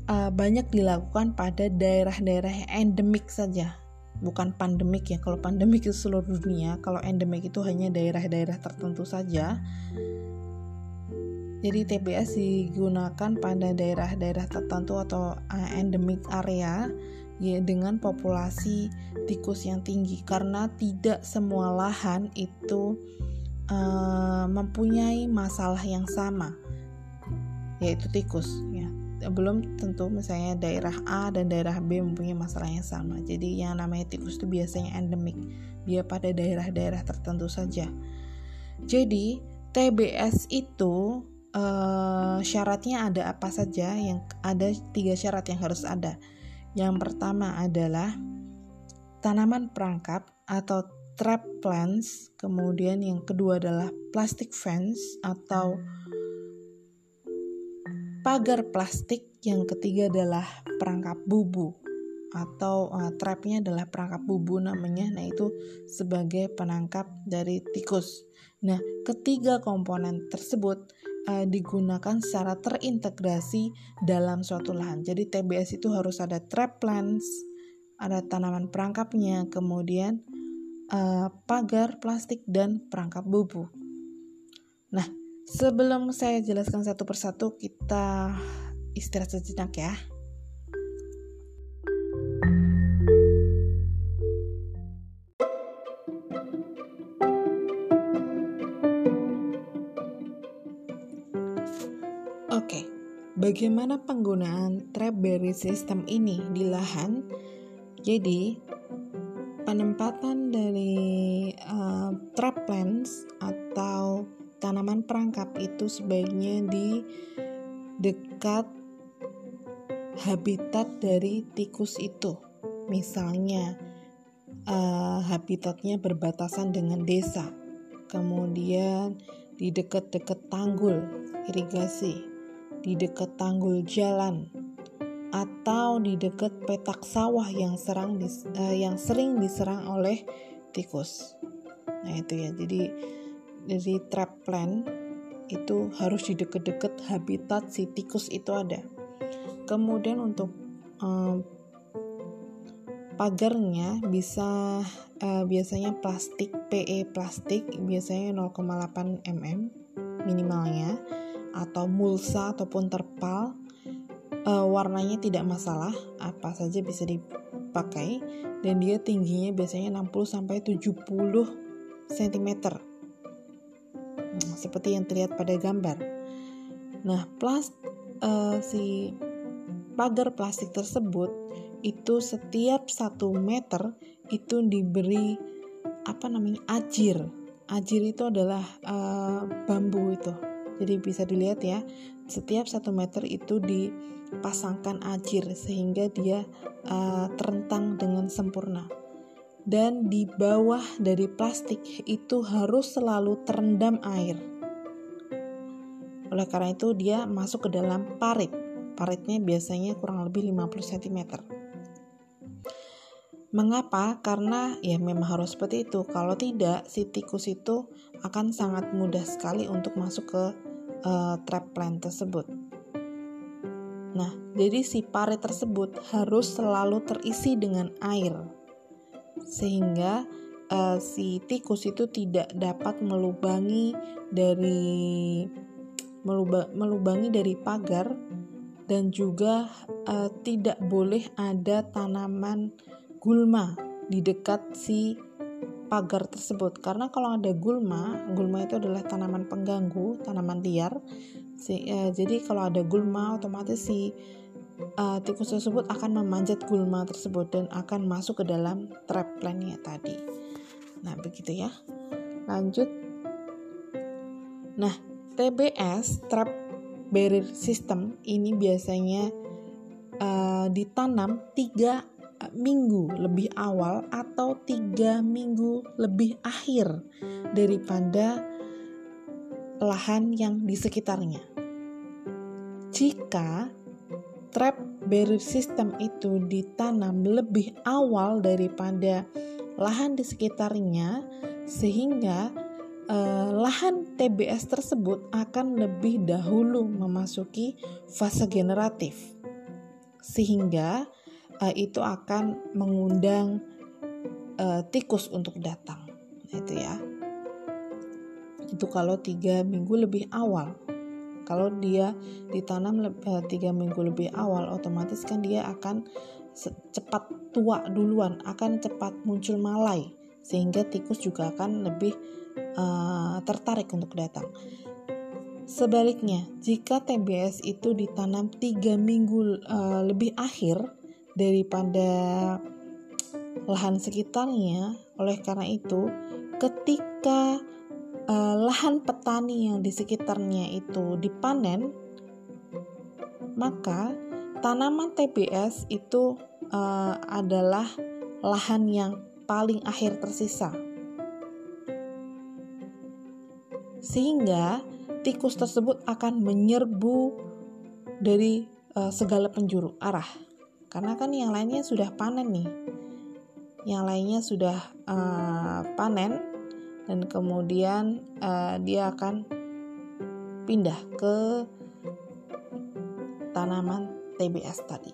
uh, banyak dilakukan pada daerah-daerah endemik saja. Bukan pandemik ya kalau pandemik itu seluruh dunia kalau endemik itu hanya daerah-daerah tertentu saja. Jadi TBS digunakan pada daerah-daerah tertentu atau uh, endemik area ya dengan populasi tikus yang tinggi karena tidak semua lahan itu uh, mempunyai masalah yang sama yaitu tikus ya belum tentu misalnya daerah A dan daerah B mempunyai masalah yang sama. Jadi yang namanya tikus itu biasanya endemik, dia pada daerah-daerah tertentu saja. Jadi TBS itu uh, syaratnya ada apa saja? Yang ada tiga syarat yang harus ada. Yang pertama adalah tanaman perangkap atau trap plants, kemudian yang kedua adalah plastic fence atau pagar plastik, yang ketiga adalah perangkap bubu atau uh, trapnya adalah perangkap bubu namanya. Nah, itu sebagai penangkap dari tikus. Nah, ketiga komponen tersebut uh, digunakan secara terintegrasi dalam suatu lahan. Jadi TBS itu harus ada trap plants, ada tanaman perangkapnya, kemudian uh, pagar plastik dan perangkap bubu. Nah, Sebelum saya jelaskan satu persatu, kita istirahat sejenak ya. Bagaimana penggunaan trap berry system ini di lahan? Jadi, penempatan dari uh, trap plants atau tanaman perangkap itu sebaiknya di dekat habitat dari tikus itu. Misalnya, uh, habitatnya berbatasan dengan desa, kemudian di dekat-dekat tanggul irigasi, di dekat tanggul jalan, atau di dekat petak sawah yang serang uh, yang sering diserang oleh tikus. Nah itu ya, jadi dari trap plant itu harus di deket-deket habitat si tikus itu ada. Kemudian untuk um, pagarnya bisa uh, biasanya plastik PE plastik biasanya 0,8 mm minimalnya atau mulsa ataupun terpal uh, warnanya tidak masalah apa saja bisa dipakai dan dia tingginya biasanya 60 sampai 70 cm seperti yang terlihat pada gambar. Nah, plas uh, si pagar plastik tersebut itu setiap satu meter itu diberi apa namanya ajir. Ajir itu adalah uh, bambu itu jadi bisa dilihat ya setiap satu meter itu dipasangkan ajir sehingga dia uh, terentang dengan sempurna dan di bawah dari plastik itu harus selalu terendam air oleh karena itu dia masuk ke dalam parit paritnya biasanya kurang lebih 50 cm Mengapa? Karena ya memang harus seperti itu. Kalau tidak, si tikus itu akan sangat mudah sekali untuk masuk ke uh, trap plant tersebut. Nah, jadi si parit tersebut harus selalu terisi dengan air, sehingga uh, si tikus itu tidak dapat melubangi dari melubangi dari pagar dan juga uh, tidak boleh ada tanaman gulma di dekat si pagar tersebut. Karena kalau ada gulma gulma itu adalah tanaman pengganggu tanaman liar. Uh, jadi kalau ada gulma otomatis si uh, tikus tersebut akan memanjat gulma tersebut dan akan masuk ke dalam trap plannya tadi. Nah begitu ya. Lanjut. Nah TBS trap barrier system ini biasanya uh, ditanam tiga minggu lebih awal atau tiga minggu lebih akhir daripada lahan yang di sekitarnya. Jika trap barrier system itu ditanam lebih awal daripada lahan di sekitarnya, sehingga eh, lahan TBS tersebut akan lebih dahulu memasuki fase generatif, sehingga uh, itu akan mengundang uh, tikus untuk datang. Itu ya. Itu kalau tiga minggu lebih awal. Kalau dia ditanam uh, tiga minggu lebih awal, otomatis kan dia akan cepat tua duluan, akan cepat muncul malai, sehingga tikus juga akan lebih uh, tertarik untuk datang. Sebaliknya, jika TBS itu ditanam tiga minggu uh, lebih akhir, daripada lahan sekitarnya. Oleh karena itu, ketika uh, lahan petani yang di sekitarnya itu dipanen, maka tanaman TBS itu uh, adalah lahan yang paling akhir tersisa. Sehingga tikus tersebut akan menyerbu dari uh, segala penjuru arah karena kan yang lainnya sudah panen nih yang lainnya sudah uh, panen dan kemudian uh, dia akan pindah ke tanaman TBS tadi.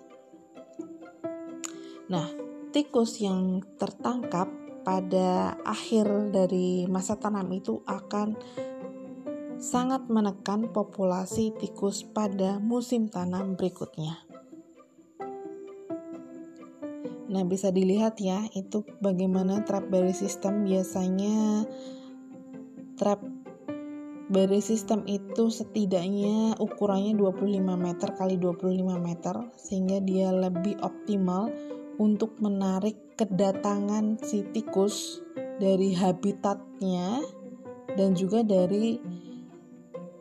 Nah, tikus yang tertangkap pada akhir dari masa tanam itu akan sangat menekan populasi tikus pada musim tanam berikutnya. Nah, bisa dilihat ya, itu bagaimana trap berry system biasanya trap berry system itu setidaknya ukurannya 25 meter kali 25 meter sehingga dia lebih optimal untuk menarik kedatangan si tikus dari habitatnya dan juga dari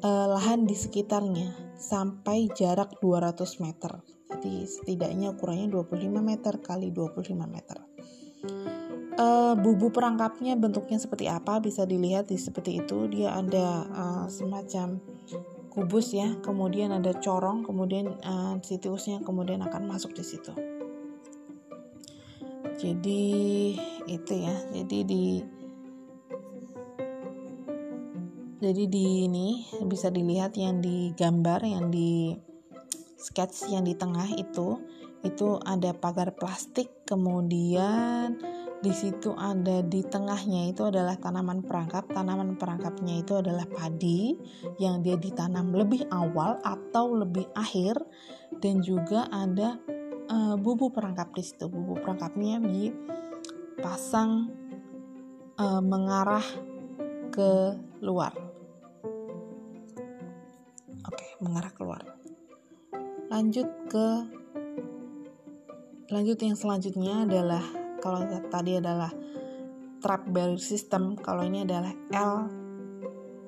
uh, lahan di sekitarnya sampai jarak 200 meter. Jadi setidaknya ukurannya 25 meter kali 25 meter. Uh, bubu perangkapnya bentuknya seperti apa bisa dilihat di seperti itu. Dia ada uh, semacam kubus ya, kemudian ada corong, kemudian uh, si kemudian akan masuk di situ. Jadi itu ya. Jadi di jadi di ini bisa dilihat yang di gambar yang di sketch yang di tengah itu itu ada pagar plastik kemudian di situ ada di tengahnya itu adalah tanaman perangkap. Tanaman perangkapnya itu adalah padi yang dia ditanam lebih awal atau lebih akhir dan juga ada uh, bubu perangkap di situ. Bubu perangkapnya dipasang uh, mengarah ke luar. Oke mengarah keluar lanjut ke lanjut yang selanjutnya adalah kalau tadi adalah trap barrier system kalau ini adalah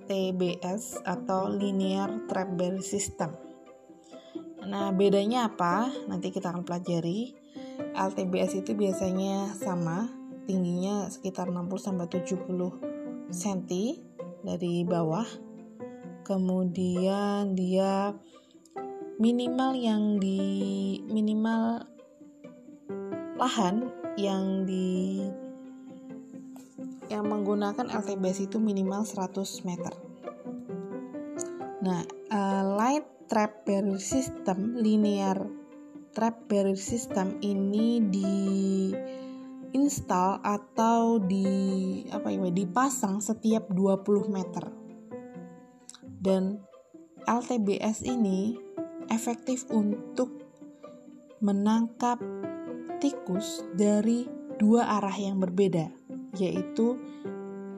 LTBS atau linear trap barrier system. Nah bedanya apa? Nanti kita akan pelajari. LTBS itu biasanya sama tingginya sekitar 60 sampai 70 cm dari bawah. Kemudian dia minimal yang di minimal lahan yang di yang menggunakan LTBS itu minimal 100 meter. Nah, uh, light trap barrier system, linear trap barrier system ini di install atau di apa ya dipasang setiap 20 meter. Dan LTBS ini efektif untuk menangkap tikus dari dua arah yang berbeda yaitu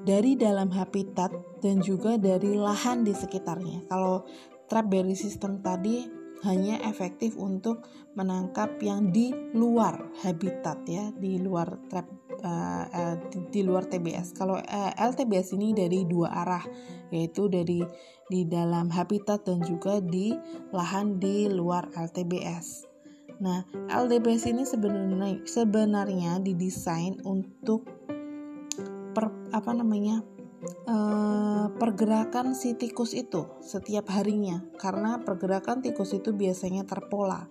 dari dalam habitat dan juga dari lahan di sekitarnya. Kalau trap berry system tadi hanya efektif untuk menangkap yang di luar habitat ya, di luar trap uh, uh, di, luar TBS. Kalau uh, LTBS ini dari dua arah, yaitu dari di dalam habitat dan juga di lahan di luar LTBS. Nah, LTBS ini sebenarnya sebenarnya didesain untuk per, apa namanya uh, pergerakan si tikus itu setiap harinya. Karena pergerakan tikus itu biasanya terpola.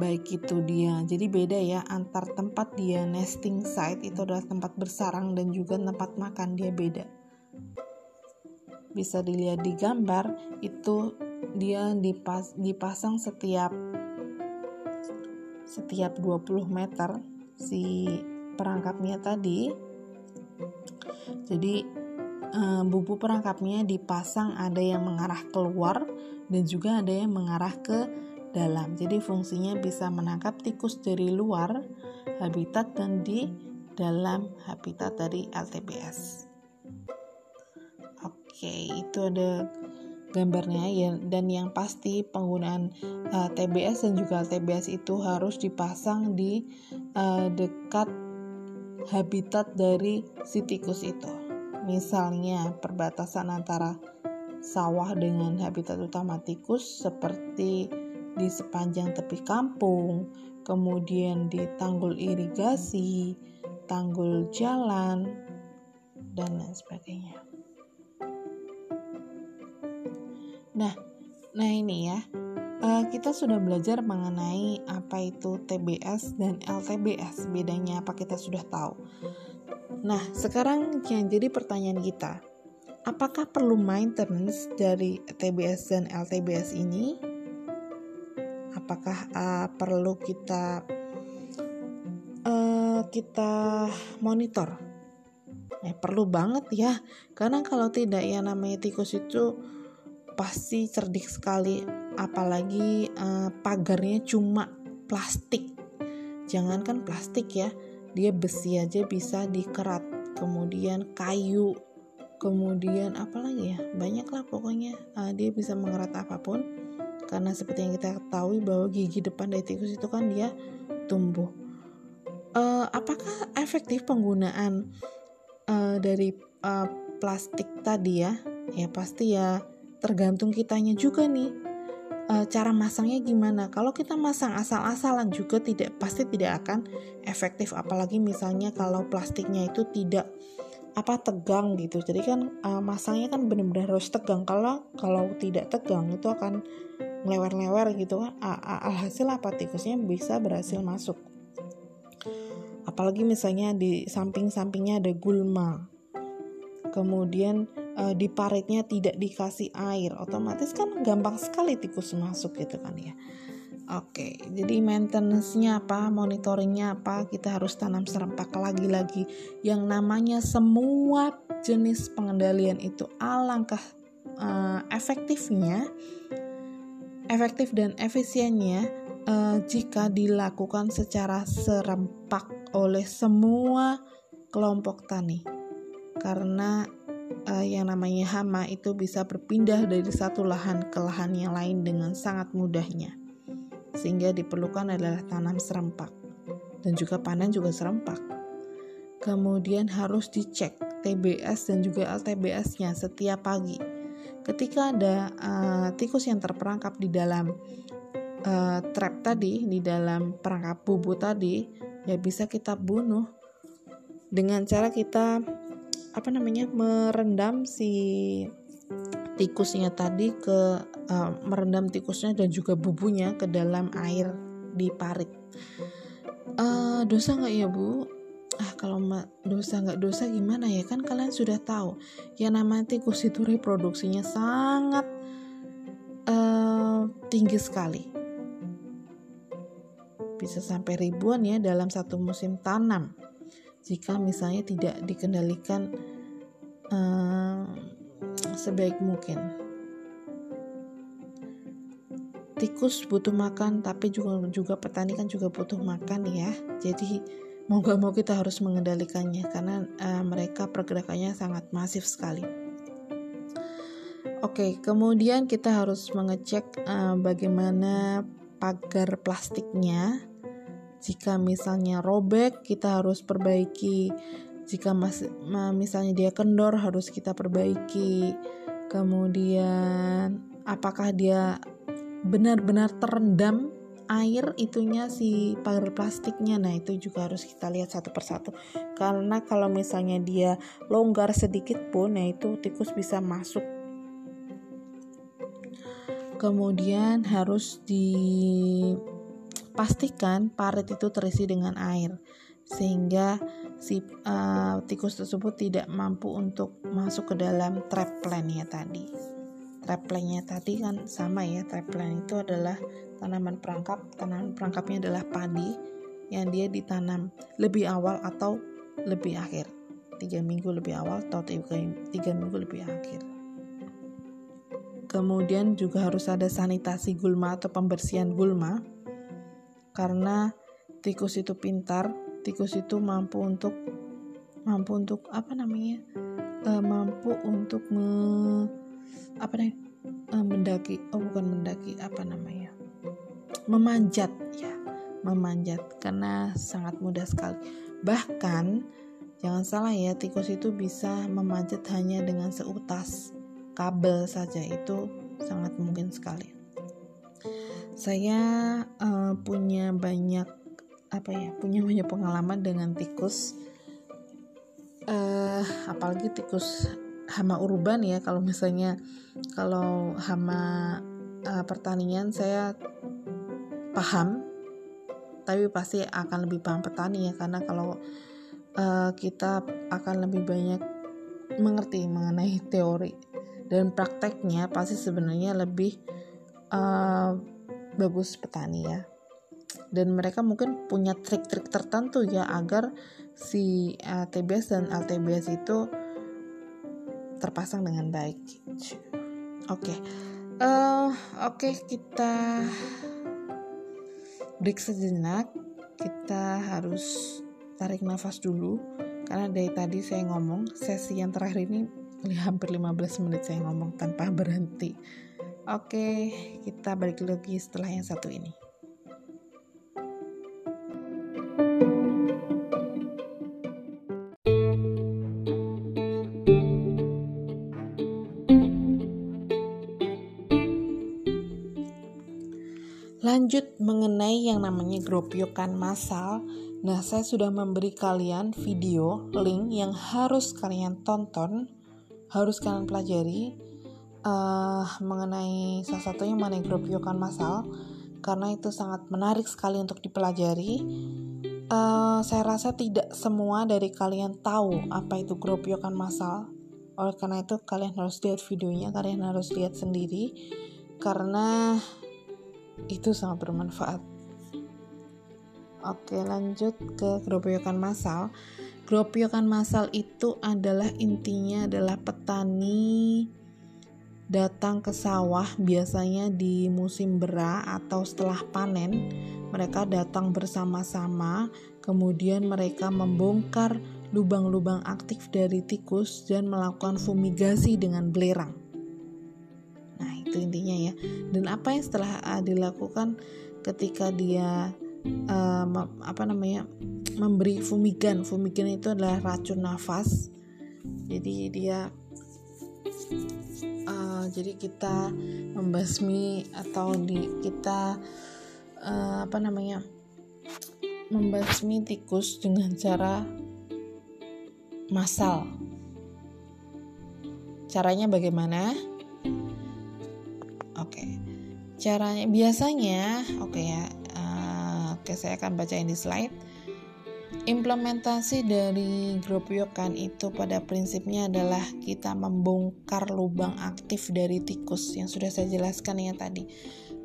Baik itu dia jadi beda ya antar tempat dia nesting site itu adalah tempat bersarang dan juga tempat makan dia beda bisa dilihat di gambar itu dia dipas, dipasang setiap setiap 20 meter si perangkapnya tadi. Jadi eh, bumbu perangkapnya dipasang ada yang mengarah keluar dan juga ada yang mengarah ke dalam. Jadi fungsinya bisa menangkap tikus dari luar habitat dan di dalam habitat dari LTBS oke itu ada gambarnya ya dan yang pasti penggunaan uh, eh, TBS dan juga TBS itu harus dipasang di uh, dekat habitat dari si tikus itu. Misalnya perbatasan antara sawah dengan habitat utama tikus seperti di sepanjang tepi kampung, kemudian di tanggul irigasi, tanggul jalan, dan lain sebagainya. Nah, nah ini ya, uh, kita sudah belajar mengenai apa itu TBS dan LTBS. Bedanya apa kita sudah tahu. Nah, sekarang yang jadi pertanyaan kita, apakah perlu maintenance dari TBS dan LTBS ini? Apakah uh, perlu kita uh, kita monitor? Ya, perlu banget ya, karena kalau tidak ya namanya tikus itu pasti cerdik sekali apalagi uh, pagarnya cuma plastik. Jangankan plastik ya dia besi aja bisa dikerat kemudian kayu kemudian apalagi ya banyak lah pokoknya uh, dia bisa mengerat apa pun. Karena seperti yang kita ketahui bahwa gigi depan dari tikus itu kan dia tumbuh. Uh, apakah efektif penggunaan uh, dari uh, plastik tadi ya? Ya pasti ya tergantung kitanya juga nih e, cara masangnya gimana. Kalau kita masang asal-asalan juga tidak pasti tidak akan efektif apalagi misalnya kalau plastiknya itu tidak apa tegang gitu. Jadi kan e, masangnya kan benar-benar harus tegang. Kalau kalau tidak tegang itu akan ngelewer-lewer gitu kan. Alhasil apa tikusnya bisa berhasil masuk. Apalagi misalnya di samping-sampingnya ada gulma. Kemudian uh, di paritnya tidak dikasih air otomatis kan gampang sekali tikus masuk gitu kan ya Oke, jadi maintenance-nya apa, monitoringnya apa, kita harus tanam serempak lagi-lagi. Yang namanya semua jenis pengendalian itu alangkah uh, efektifnya, efektif dan efisiennya uh, jika dilakukan secara serempak oleh semua kelompok tani. Karena uh, yang namanya hama itu bisa berpindah dari satu lahan ke lahan yang lain dengan sangat mudahnya. sehingga diperlukan adalah tanam serempak dan juga panen juga serempak. Kemudian harus dicek TBS dan juga LTBS-nya setiap pagi. Ketika ada uh, tikus yang terperangkap di dalam uh, trap tadi, di dalam perangkap bubu tadi, ya bisa kita bunuh dengan cara kita apa namanya merendam si tikusnya tadi ke uh, merendam tikusnya dan juga bubunya ke dalam air di parit. Uh, dosa nggak ya bu? Ah kalau dosa nggak dosa gimana ya kan kalian sudah tahu ya namanya tikus itu reproduksinya sangat uh, tinggi sekali. Bisa sampai ribuan ya dalam satu musim tanam jika misalnya tidak dikendalikan uh, sebaik mungkin. Tikus butuh makan, tapi juga juga petani kan juga butuh makan ya. Jadi mau gak mau kita harus mengendalikannya karena uh, mereka pergerakannya sangat masif sekali. Oke, kemudian kita harus mengecek uh, bagaimana pagar plastiknya jika misalnya robek kita harus perbaiki. Jika mas, misalnya dia kendor harus kita perbaiki. Kemudian apakah dia benar-benar terendam air itunya si pagar plastiknya? Nah itu juga harus kita lihat satu persatu. Karena kalau misalnya dia longgar sedikit pun nah itu tikus bisa masuk. Kemudian harus di pastikan parit itu terisi dengan air sehingga si uh, tikus tersebut tidak mampu untuk masuk ke dalam trap plan-nya tadi. Trap plan-nya tadi kan sama ya, trap plan itu adalah tanaman perangkap, tanaman perangkapnya adalah padi yang dia ditanam lebih awal atau lebih akhir. Tiga minggu lebih awal atau tiga minggu lebih akhir. Kemudian juga harus ada sanitasi gulma atau pembersihan gulma karena tikus itu pintar tikus itu mampu untuk mampu untuk apa namanya e, mampu untuk me, apa nih e, mendaki. Oh bukan mendaki apa namanya memanjat ya memanjat. Karena sangat mudah sekali. Bahkan jangan salah ya tikus itu bisa memanjat hanya dengan seutas kabel saja. Itu sangat mungkin sekali saya uh, punya banyak apa ya punya banyak pengalaman dengan tikus. Uh, apalagi tikus hama urban ya kalau misalnya kalau hama uh, pertanian saya paham tapi pasti akan lebih paham petani ya karena kalau uh, kita akan lebih banyak mengerti mengenai teori dan prakteknya pasti sebenarnya lebih uh, bagus petani ya dan mereka mungkin punya trik-trik tertentu ya agar si uh, TBS dan LTBS itu terpasang dengan baik. Oke, okay. uh, oke okay, kita break sejenak. Kita harus tarik nafas dulu karena dari tadi saya ngomong sesi yang terakhir ini hampir 15 menit saya ngomong tanpa berhenti. Oke, kita balik lagi setelah yang satu ini. Lanjut mengenai yang namanya gropyokan massal. Nah, saya sudah memberi kalian video link yang harus kalian tonton, harus kalian pelajari uh, mengenai salah satunya mengenai grup masal karena itu sangat menarik sekali untuk dipelajari. Uh, saya rasa tidak semua dari kalian tahu apa itu grup masal. Oleh karena itu kalian harus lihat videonya, kalian harus lihat sendiri karena itu sangat bermanfaat. Oke, lanjut ke grup yokan masal. Grup yokan masal itu adalah intinya adalah petani datang ke sawah biasanya di musim bera atau setelah panen. Mereka datang bersama-sama, kemudian mereka membongkar lubang-lubang aktif dari tikus dan melakukan fumigasi dengan belerang. Nah, itu intinya ya. Dan apa yang setelah uh, dilakukan ketika dia uh, apa namanya memberi fumigan fumigan itu adalah racun nafas jadi dia uh, jadi kita membasmi atau di kita uh, apa namanya membasmi tikus dengan cara massal caranya bagaimana? Oke. Okay. caranya biasanya oke okay ya uh, oke okay, saya akan bacain di slide Implementasi dari grup yokan itu pada prinsipnya adalah kita membongkar lubang aktif dari tikus yang sudah saya jelaskan ya tadi.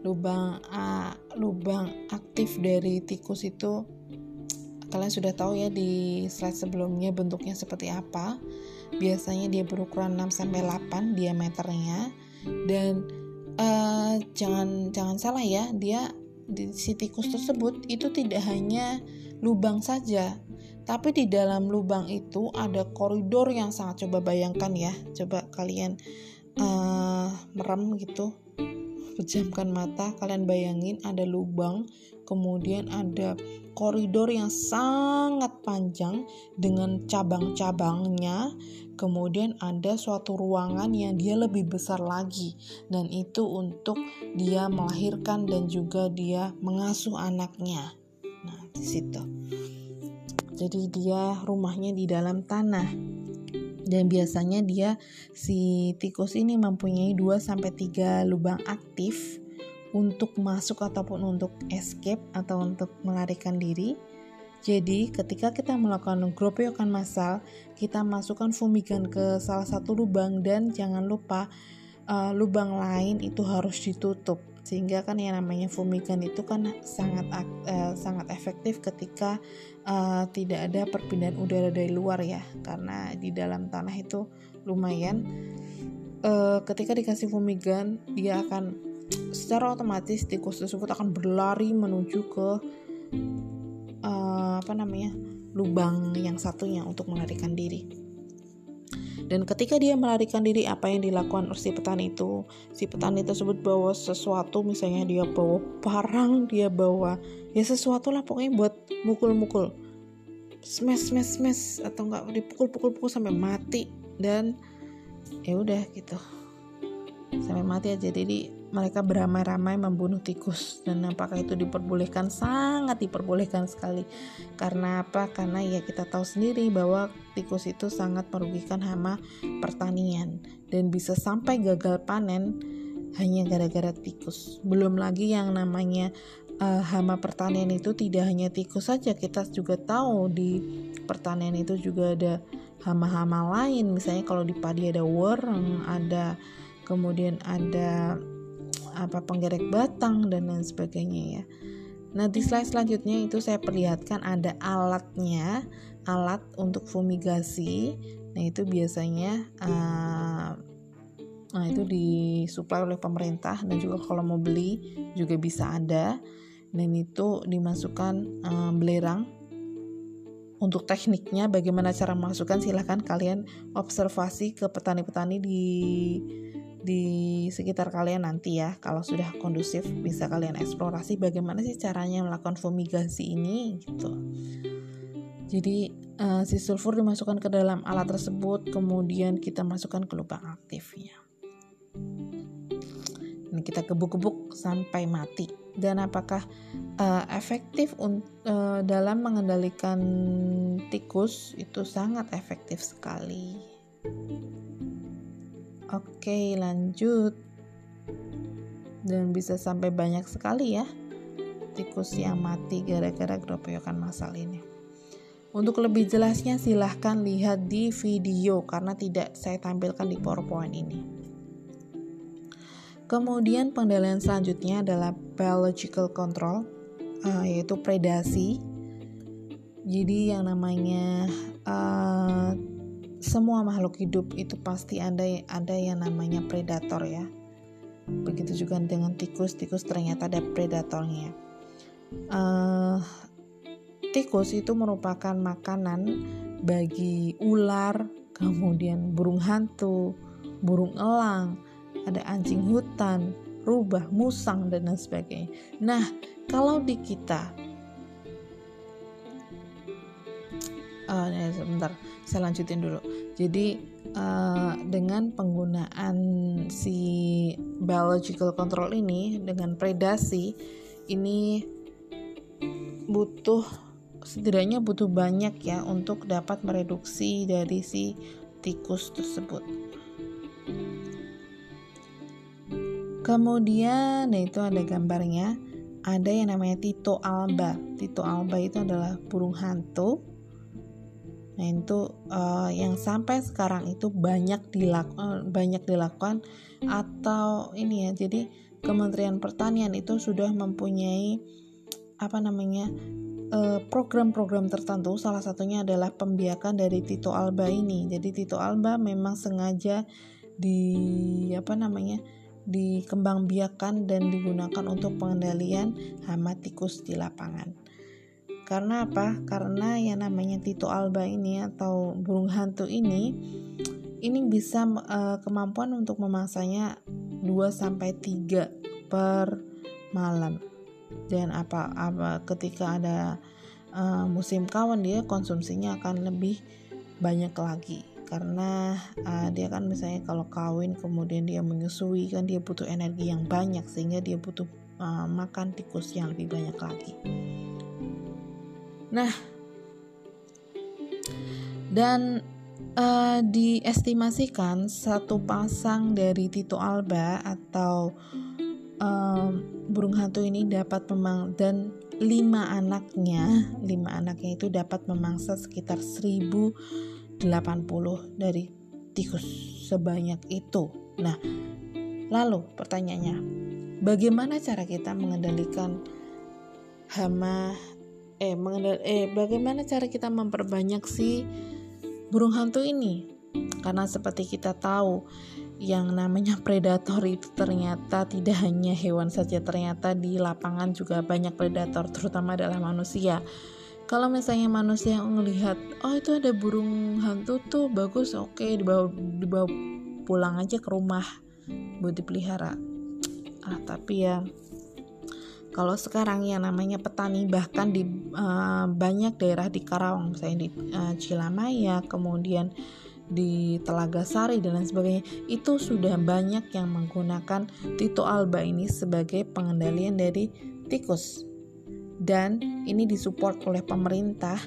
Lubang uh, lubang aktif dari tikus itu kalian sudah tahu ya di slide sebelumnya bentuknya seperti apa. Biasanya dia berukuran 6 sampai 8 diameternya dan uh, jangan jangan salah ya, dia di si tikus tersebut itu tidak hanya lubang saja. Tapi di dalam lubang itu ada koridor yang sangat coba bayangkan ya. Coba kalian uh, merem gitu, pejamkan mata, kalian bayangin ada lubang, kemudian ada koridor yang sangat panjang dengan cabang-cabangnya. Kemudian ada suatu ruangan yang dia lebih besar lagi dan itu untuk dia melahirkan dan juga dia mengasuh anaknya di situ. Jadi dia rumahnya di dalam tanah. Dan biasanya dia si tikus ini mempunyai 2 sampai 3 lubang aktif untuk masuk ataupun untuk escape atau untuk melarikan diri. Jadi, ketika kita melakukan gropeokan massal, kita masukkan fumigan ke salah satu lubang dan jangan lupa uh, lubang lain itu harus ditutup sehingga kan yang namanya fumigan itu kan sangat uh, sangat efektif ketika uh, tidak ada perpindahan udara dari luar ya karena di dalam tanah itu lumayan uh, ketika dikasih fumigan dia akan secara otomatis tikus tersebut akan berlari menuju ke uh, apa namanya lubang yang satunya untuk melarikan diri. Dan ketika dia melarikan diri, apa yang dilakukan si petani itu? Si petani tersebut bawa sesuatu, misalnya dia bawa parang, dia bawa ya sesuatu lah pokoknya buat mukul-mukul, smash smash smash atau enggak dipukul-pukul-pukul sampai mati. Dan ya udah gitu. Sampai mati aja. Jadi mereka beramai-ramai membunuh tikus. Dan apakah itu diperbolehkan? Sangat diperbolehkan sekali. Karena apa? Karena ya kita tahu sendiri bahwa tikus itu sangat merugikan hama pertanian. Dan bisa sampai gagal panen hanya gara-gara tikus. Belum lagi yang namanya uh, hama pertanian itu tidak hanya tikus saja. Kita juga tahu di pertanian itu juga ada hama-hama lain. Misalnya kalau di padi ada worm ada kemudian ada apa penggerek batang dan lain sebagainya ya. Nah di slide selanjutnya itu saya perlihatkan ada alatnya, alat untuk fumigasi. Nah itu biasanya uh, nah itu disuplai oleh pemerintah dan juga kalau mau beli juga bisa ada. Dan itu dimasukkan uh, belerang. Untuk tekniknya bagaimana cara memasukkan silahkan kalian observasi ke petani-petani di di sekitar kalian nanti ya. Kalau sudah kondusif bisa kalian eksplorasi bagaimana sih caranya melakukan fumigasi ini gitu. Jadi uh, si sulfur dimasukkan ke dalam alat tersebut kemudian kita masukkan ke lubang aktifnya ini kita gebuk-gebuk sampai mati. Dan apakah uh, efektif uh, dalam mengendalikan tikus? Itu sangat efektif sekali Oke, lanjut. Dan bisa sampai banyak sekali ya tikus yang mati gara-gara keroyokan masal ini. Untuk lebih jelasnya silahkan lihat di video karena tidak saya tampilkan di PowerPoint ini. Kemudian pengendalian selanjutnya adalah biological control, uh, yaitu predasi. Jadi yang namanya uh, semua makhluk hidup itu pasti ada ada yang namanya predator ya. Begitu juga dengan tikus, tikus ternyata ada predatornya. Uh, tikus itu merupakan makanan bagi ular, kemudian burung hantu, burung elang, ada anjing hutan, rubah, musang dan lain sebagainya. Nah, kalau di kita uh, sebentar saya lanjutin dulu jadi uh, dengan penggunaan si biological control ini dengan predasi ini butuh setidaknya butuh banyak ya untuk dapat mereduksi dari si tikus tersebut. Kemudian nah itu ada gambarnya. Ada yang namanya Tito alba. Tito alba itu adalah burung hantu Nah itu uh, yang sampai sekarang itu banyak dilakukan uh, banyak dilakukan atau ini ya jadi Kementerian Pertanian itu sudah mempunyai apa namanya eh, program-program uh, tertentu salah satunya adalah pembiakan dari Tito Alba ini jadi Tito Alba memang sengaja di apa namanya dikembangbiakan dan digunakan untuk pengendalian hama tikus di lapangan. Karena apa? Karena yang namanya Tito Alba ini atau burung hantu ini ini bisa uh, kemampuan untuk memangsanya 2 sampai 3 per malam. Dan apa apa ketika ada uh, musim kawan dia konsumsinya akan lebih banyak lagi karena uh, dia kan misalnya kalau kawin kemudian dia menyusui kan dia butuh energi yang banyak sehingga dia butuh uh, makan tikus yang lebih banyak lagi. Nah, dan uh, diestimasikan satu pasang dari Tito Alba atau um, burung hantu ini dapat memang dan lima anaknya, lima anaknya itu dapat memangsa sekitar 1080 dari tikus sebanyak itu. Nah, lalu pertanyaannya, bagaimana cara kita mengendalikan hama eh mengendal eh bagaimana cara kita memperbanyak si burung hantu ini? Karena seperti kita tahu yang namanya predator itu ternyata tidak hanya hewan saja ternyata di lapangan juga banyak predator terutama adalah manusia. Kalau misalnya manusia melihat oh itu ada burung hantu tuh bagus oke okay, dibawa dibawa pulang aja ke rumah buat dipelihara. Ah tapi ya kalau sekarang yang namanya petani bahkan di uh, banyak daerah di Karawang misalnya di uh, Cilamaya kemudian di Telaga Sari dan lain sebagainya itu sudah banyak yang menggunakan Tito Alba ini sebagai pengendalian dari tikus. Dan ini disupport oleh pemerintah.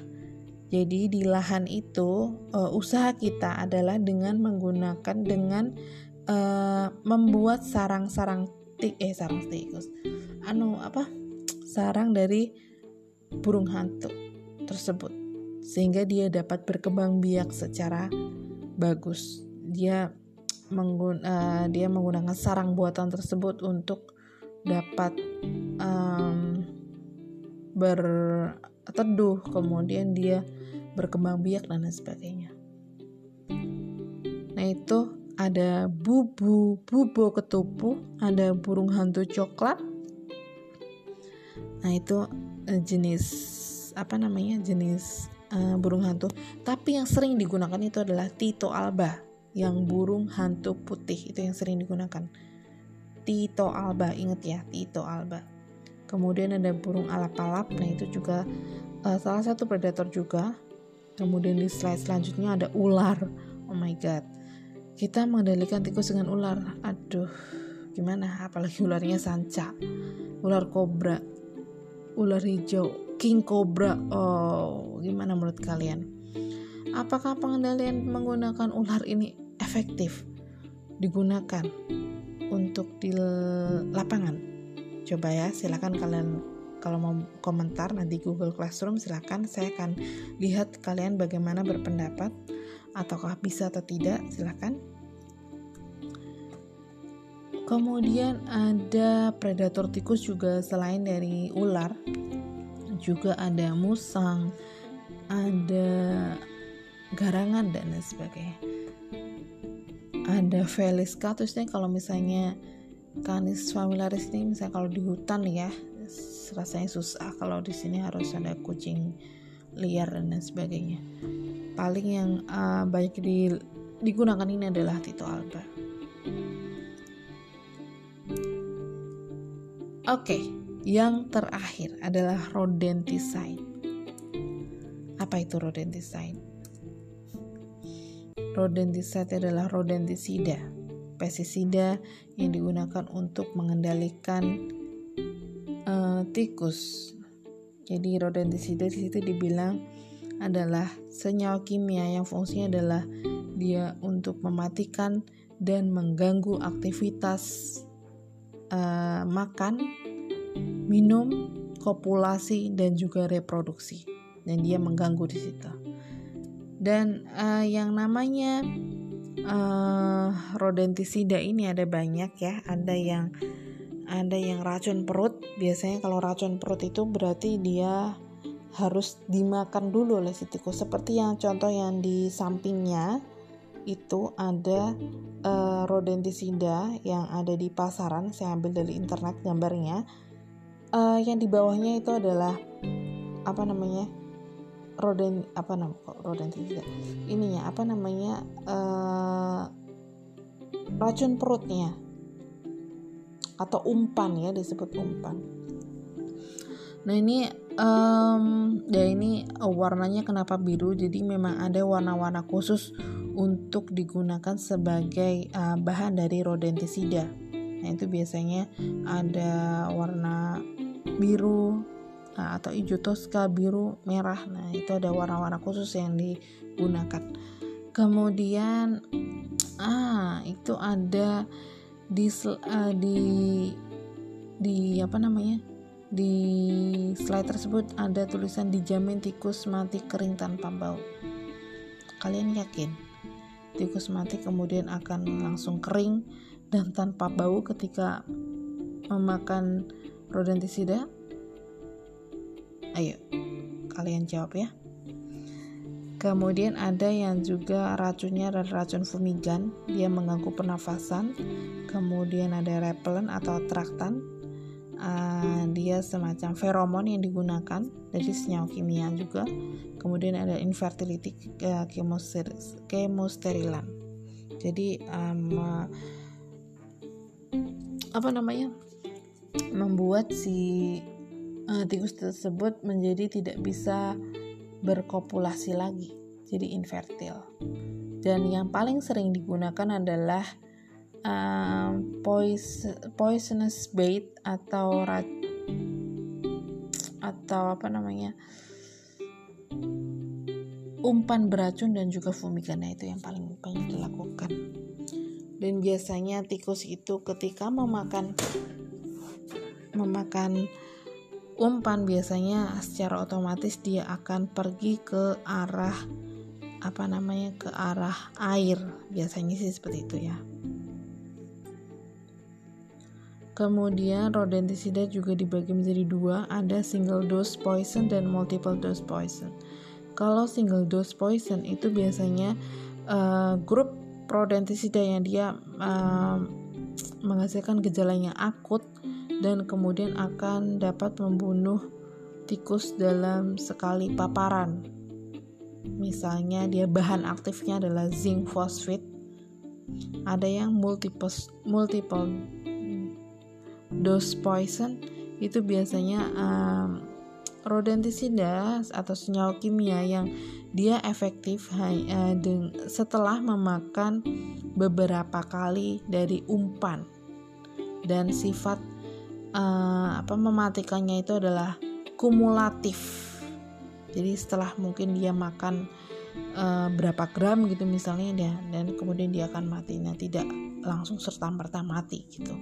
Jadi di lahan itu uh, usaha kita adalah dengan menggunakan dengan uh, membuat sarang-sarang tik eh sarang tikus anu apa sarang dari burung hantu tersebut sehingga dia dapat berkembang biak secara bagus. Dia menggun uh, dia menggunakan sarang buatan tersebut untuk dapat um, berteduh kemudian dia berkembang biak dan lain sebagainya. Nah itu ada bubu bubo ketupu ada burung hantu coklat Nah, itu uh, jenis apa namanya? jenis uh, burung hantu. Tapi yang sering digunakan itu adalah Tito alba, yang burung hantu putih itu yang sering digunakan. Tito alba, inget ya, Tito alba. Kemudian ada burung alap-alap, nah itu juga uh, salah satu predator juga. Kemudian di slide selanjutnya ada ular. Oh my god. Kita mengendalikan tikus dengan ular. Aduh, gimana? Apalagi ularnya sanca. Ular kobra ular hijau, king cobra. Oh, gimana menurut kalian? Apakah pengendalian menggunakan ular ini efektif digunakan untuk di lapangan? Coba ya, silakan kalian kalau mau komentar nanti Google Classroom silakan saya akan lihat kalian bagaimana berpendapat ataukah bisa atau tidak silakan Kemudian ada predator tikus juga selain dari ular, juga ada musang, ada garangan dan lain sebagainya. Ada Felis catusnya kalau misalnya Canis familiaris ini misalnya kalau di hutan ya rasanya susah kalau di sini harus ada kucing liar dan lain sebagainya. Paling yang uh, banyak di, digunakan ini adalah Tito Alba. Oke, yang terakhir adalah rodenticide. Apa itu rodenticide? Rodenticide adalah rodentisida, pestisida yang digunakan untuk mengendalikan uh, tikus. Jadi rodentisida di situ dibilang adalah senyawa kimia yang fungsinya adalah dia untuk mematikan dan mengganggu aktivitas uh, makan, minum, kopulasi dan juga reproduksi. Dan dia mengganggu di situ. Dan uh, yang namanya uh, rodentisida ini ada banyak ya. Ada yang ada yang racun perut. Biasanya kalau racun perut itu berarti dia harus dimakan dulu oleh si tikus. Seperti yang contoh yang di sampingnya itu ada uh, rodentisida yang ada di pasaran. Saya ambil dari internet gambarnya. Uh, yang di bawahnya itu adalah apa namanya roden apa nama kok rodentisida ininya apa namanya uh, racun perutnya. Atau umpan ya disebut umpan. Nah ini um, ya ini warnanya kenapa biru? Jadi memang ada warna-warna khusus untuk digunakan sebagai uh, bahan dari rodentisida. Nah, itu biasanya ada warna biru nah, atau hijau toska, biru, merah. Nah, itu ada warna-warna khusus yang digunakan. Kemudian ah, itu ada di uh, di di apa namanya? Di slide tersebut ada tulisan dijamin tikus mati kering tanpa bau. Kalian yakin? Tikus mati kemudian akan langsung kering dan tanpa bau ketika memakan rodentisida? Ayo, kalian jawab ya. Kemudian ada yang juga racunnya dan racun fumigan, dia mengganggu pernafasan. Kemudian ada repelen atau traktan, uh, dia semacam feromon yang digunakan dari senyawa kimia juga. Kemudian ada infertility uh, chemosterilan. Jadi um, apa namanya membuat si uh, tikus tersebut menjadi tidak bisa berkopulasi lagi jadi infertil. Dan yang paling sering digunakan adalah um, poisonous bait atau atau apa namanya? Umpan beracun dan juga fumigan nah, itu yang paling banyak dilakukan. Dan biasanya tikus itu ketika memakan memakan umpan biasanya secara otomatis dia akan pergi ke arah apa namanya ke arah air. Biasanya sih seperti itu ya Kemudian rodentisida juga dibagi menjadi dua, ada single dose poison dan multiple dose poison. Kalau single dose poison itu biasanya uh, grup rodentisida yang dia uh, menghasilkan gejala yang akut dan kemudian akan dapat membunuh tikus dalam sekali paparan. Misalnya dia bahan aktifnya adalah zinc phosphate. Ada yang multiple multiple dose poison itu biasanya um, rodentisida atau senyawa kimia yang dia efektif uh, setelah memakan beberapa kali dari umpan. Dan sifat uh, apa mematikannya itu adalah kumulatif. Jadi setelah mungkin dia makan uh, berapa gram gitu misalnya dia dan kemudian dia akan mati. Nah tidak langsung serta merta mati gitu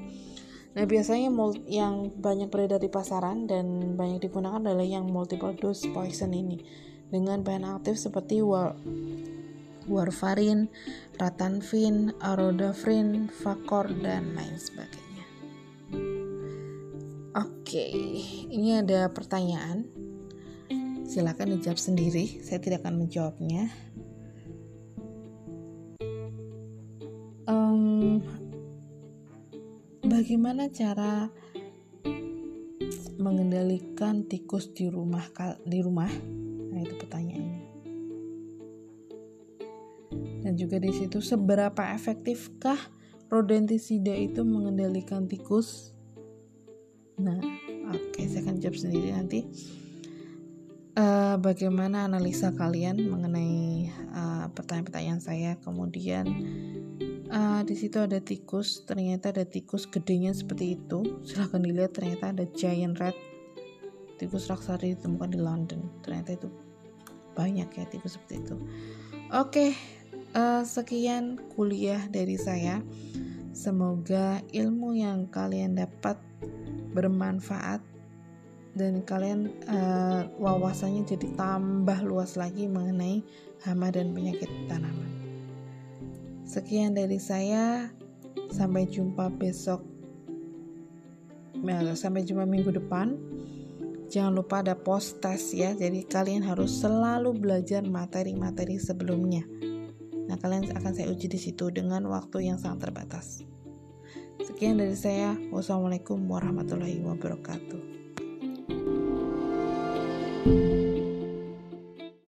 Nah, biasanya yang banyak beredar di pasaran dan banyak digunakan adalah yang multiple dose poison ini dengan bahan aktif seperti war warfarin, ratanfin, arodafrin, fakor, dan lain sebagainya. Oke, ini ada pertanyaan. Silakan dijawab sendiri, saya tidak akan menjawabnya. Um, Bagaimana cara mengendalikan tikus di rumah di rumah? Nah, itu pertanyaannya. Dan juga di situ seberapa efektifkah rodentisida itu mengendalikan tikus? Nah, oke, okay, saya akan jawab sendiri nanti. Uh, bagaimana analisa kalian mengenai uh, pertanyaan-pertanyaan saya? Kemudian uh, di situ ada tikus, ternyata ada tikus gedenya seperti itu. Silahkan dilihat, ternyata ada giant rat tikus raksasa ditemukan di London. Ternyata itu banyak ya tikus seperti itu. Oke, okay, uh, sekian kuliah dari saya. Semoga ilmu yang kalian dapat bermanfaat dan kalian uh, wawasannya jadi tambah luas lagi mengenai hama dan penyakit tanaman. Sekian dari saya. Sampai jumpa besok. Sampai jumpa minggu depan. Jangan lupa ada post test ya. Jadi kalian harus selalu belajar materi-materi sebelumnya. Nah, kalian akan saya uji di situ dengan waktu yang sangat terbatas. Sekian dari saya. Wassalamualaikum warahmatullahi wabarakatuh.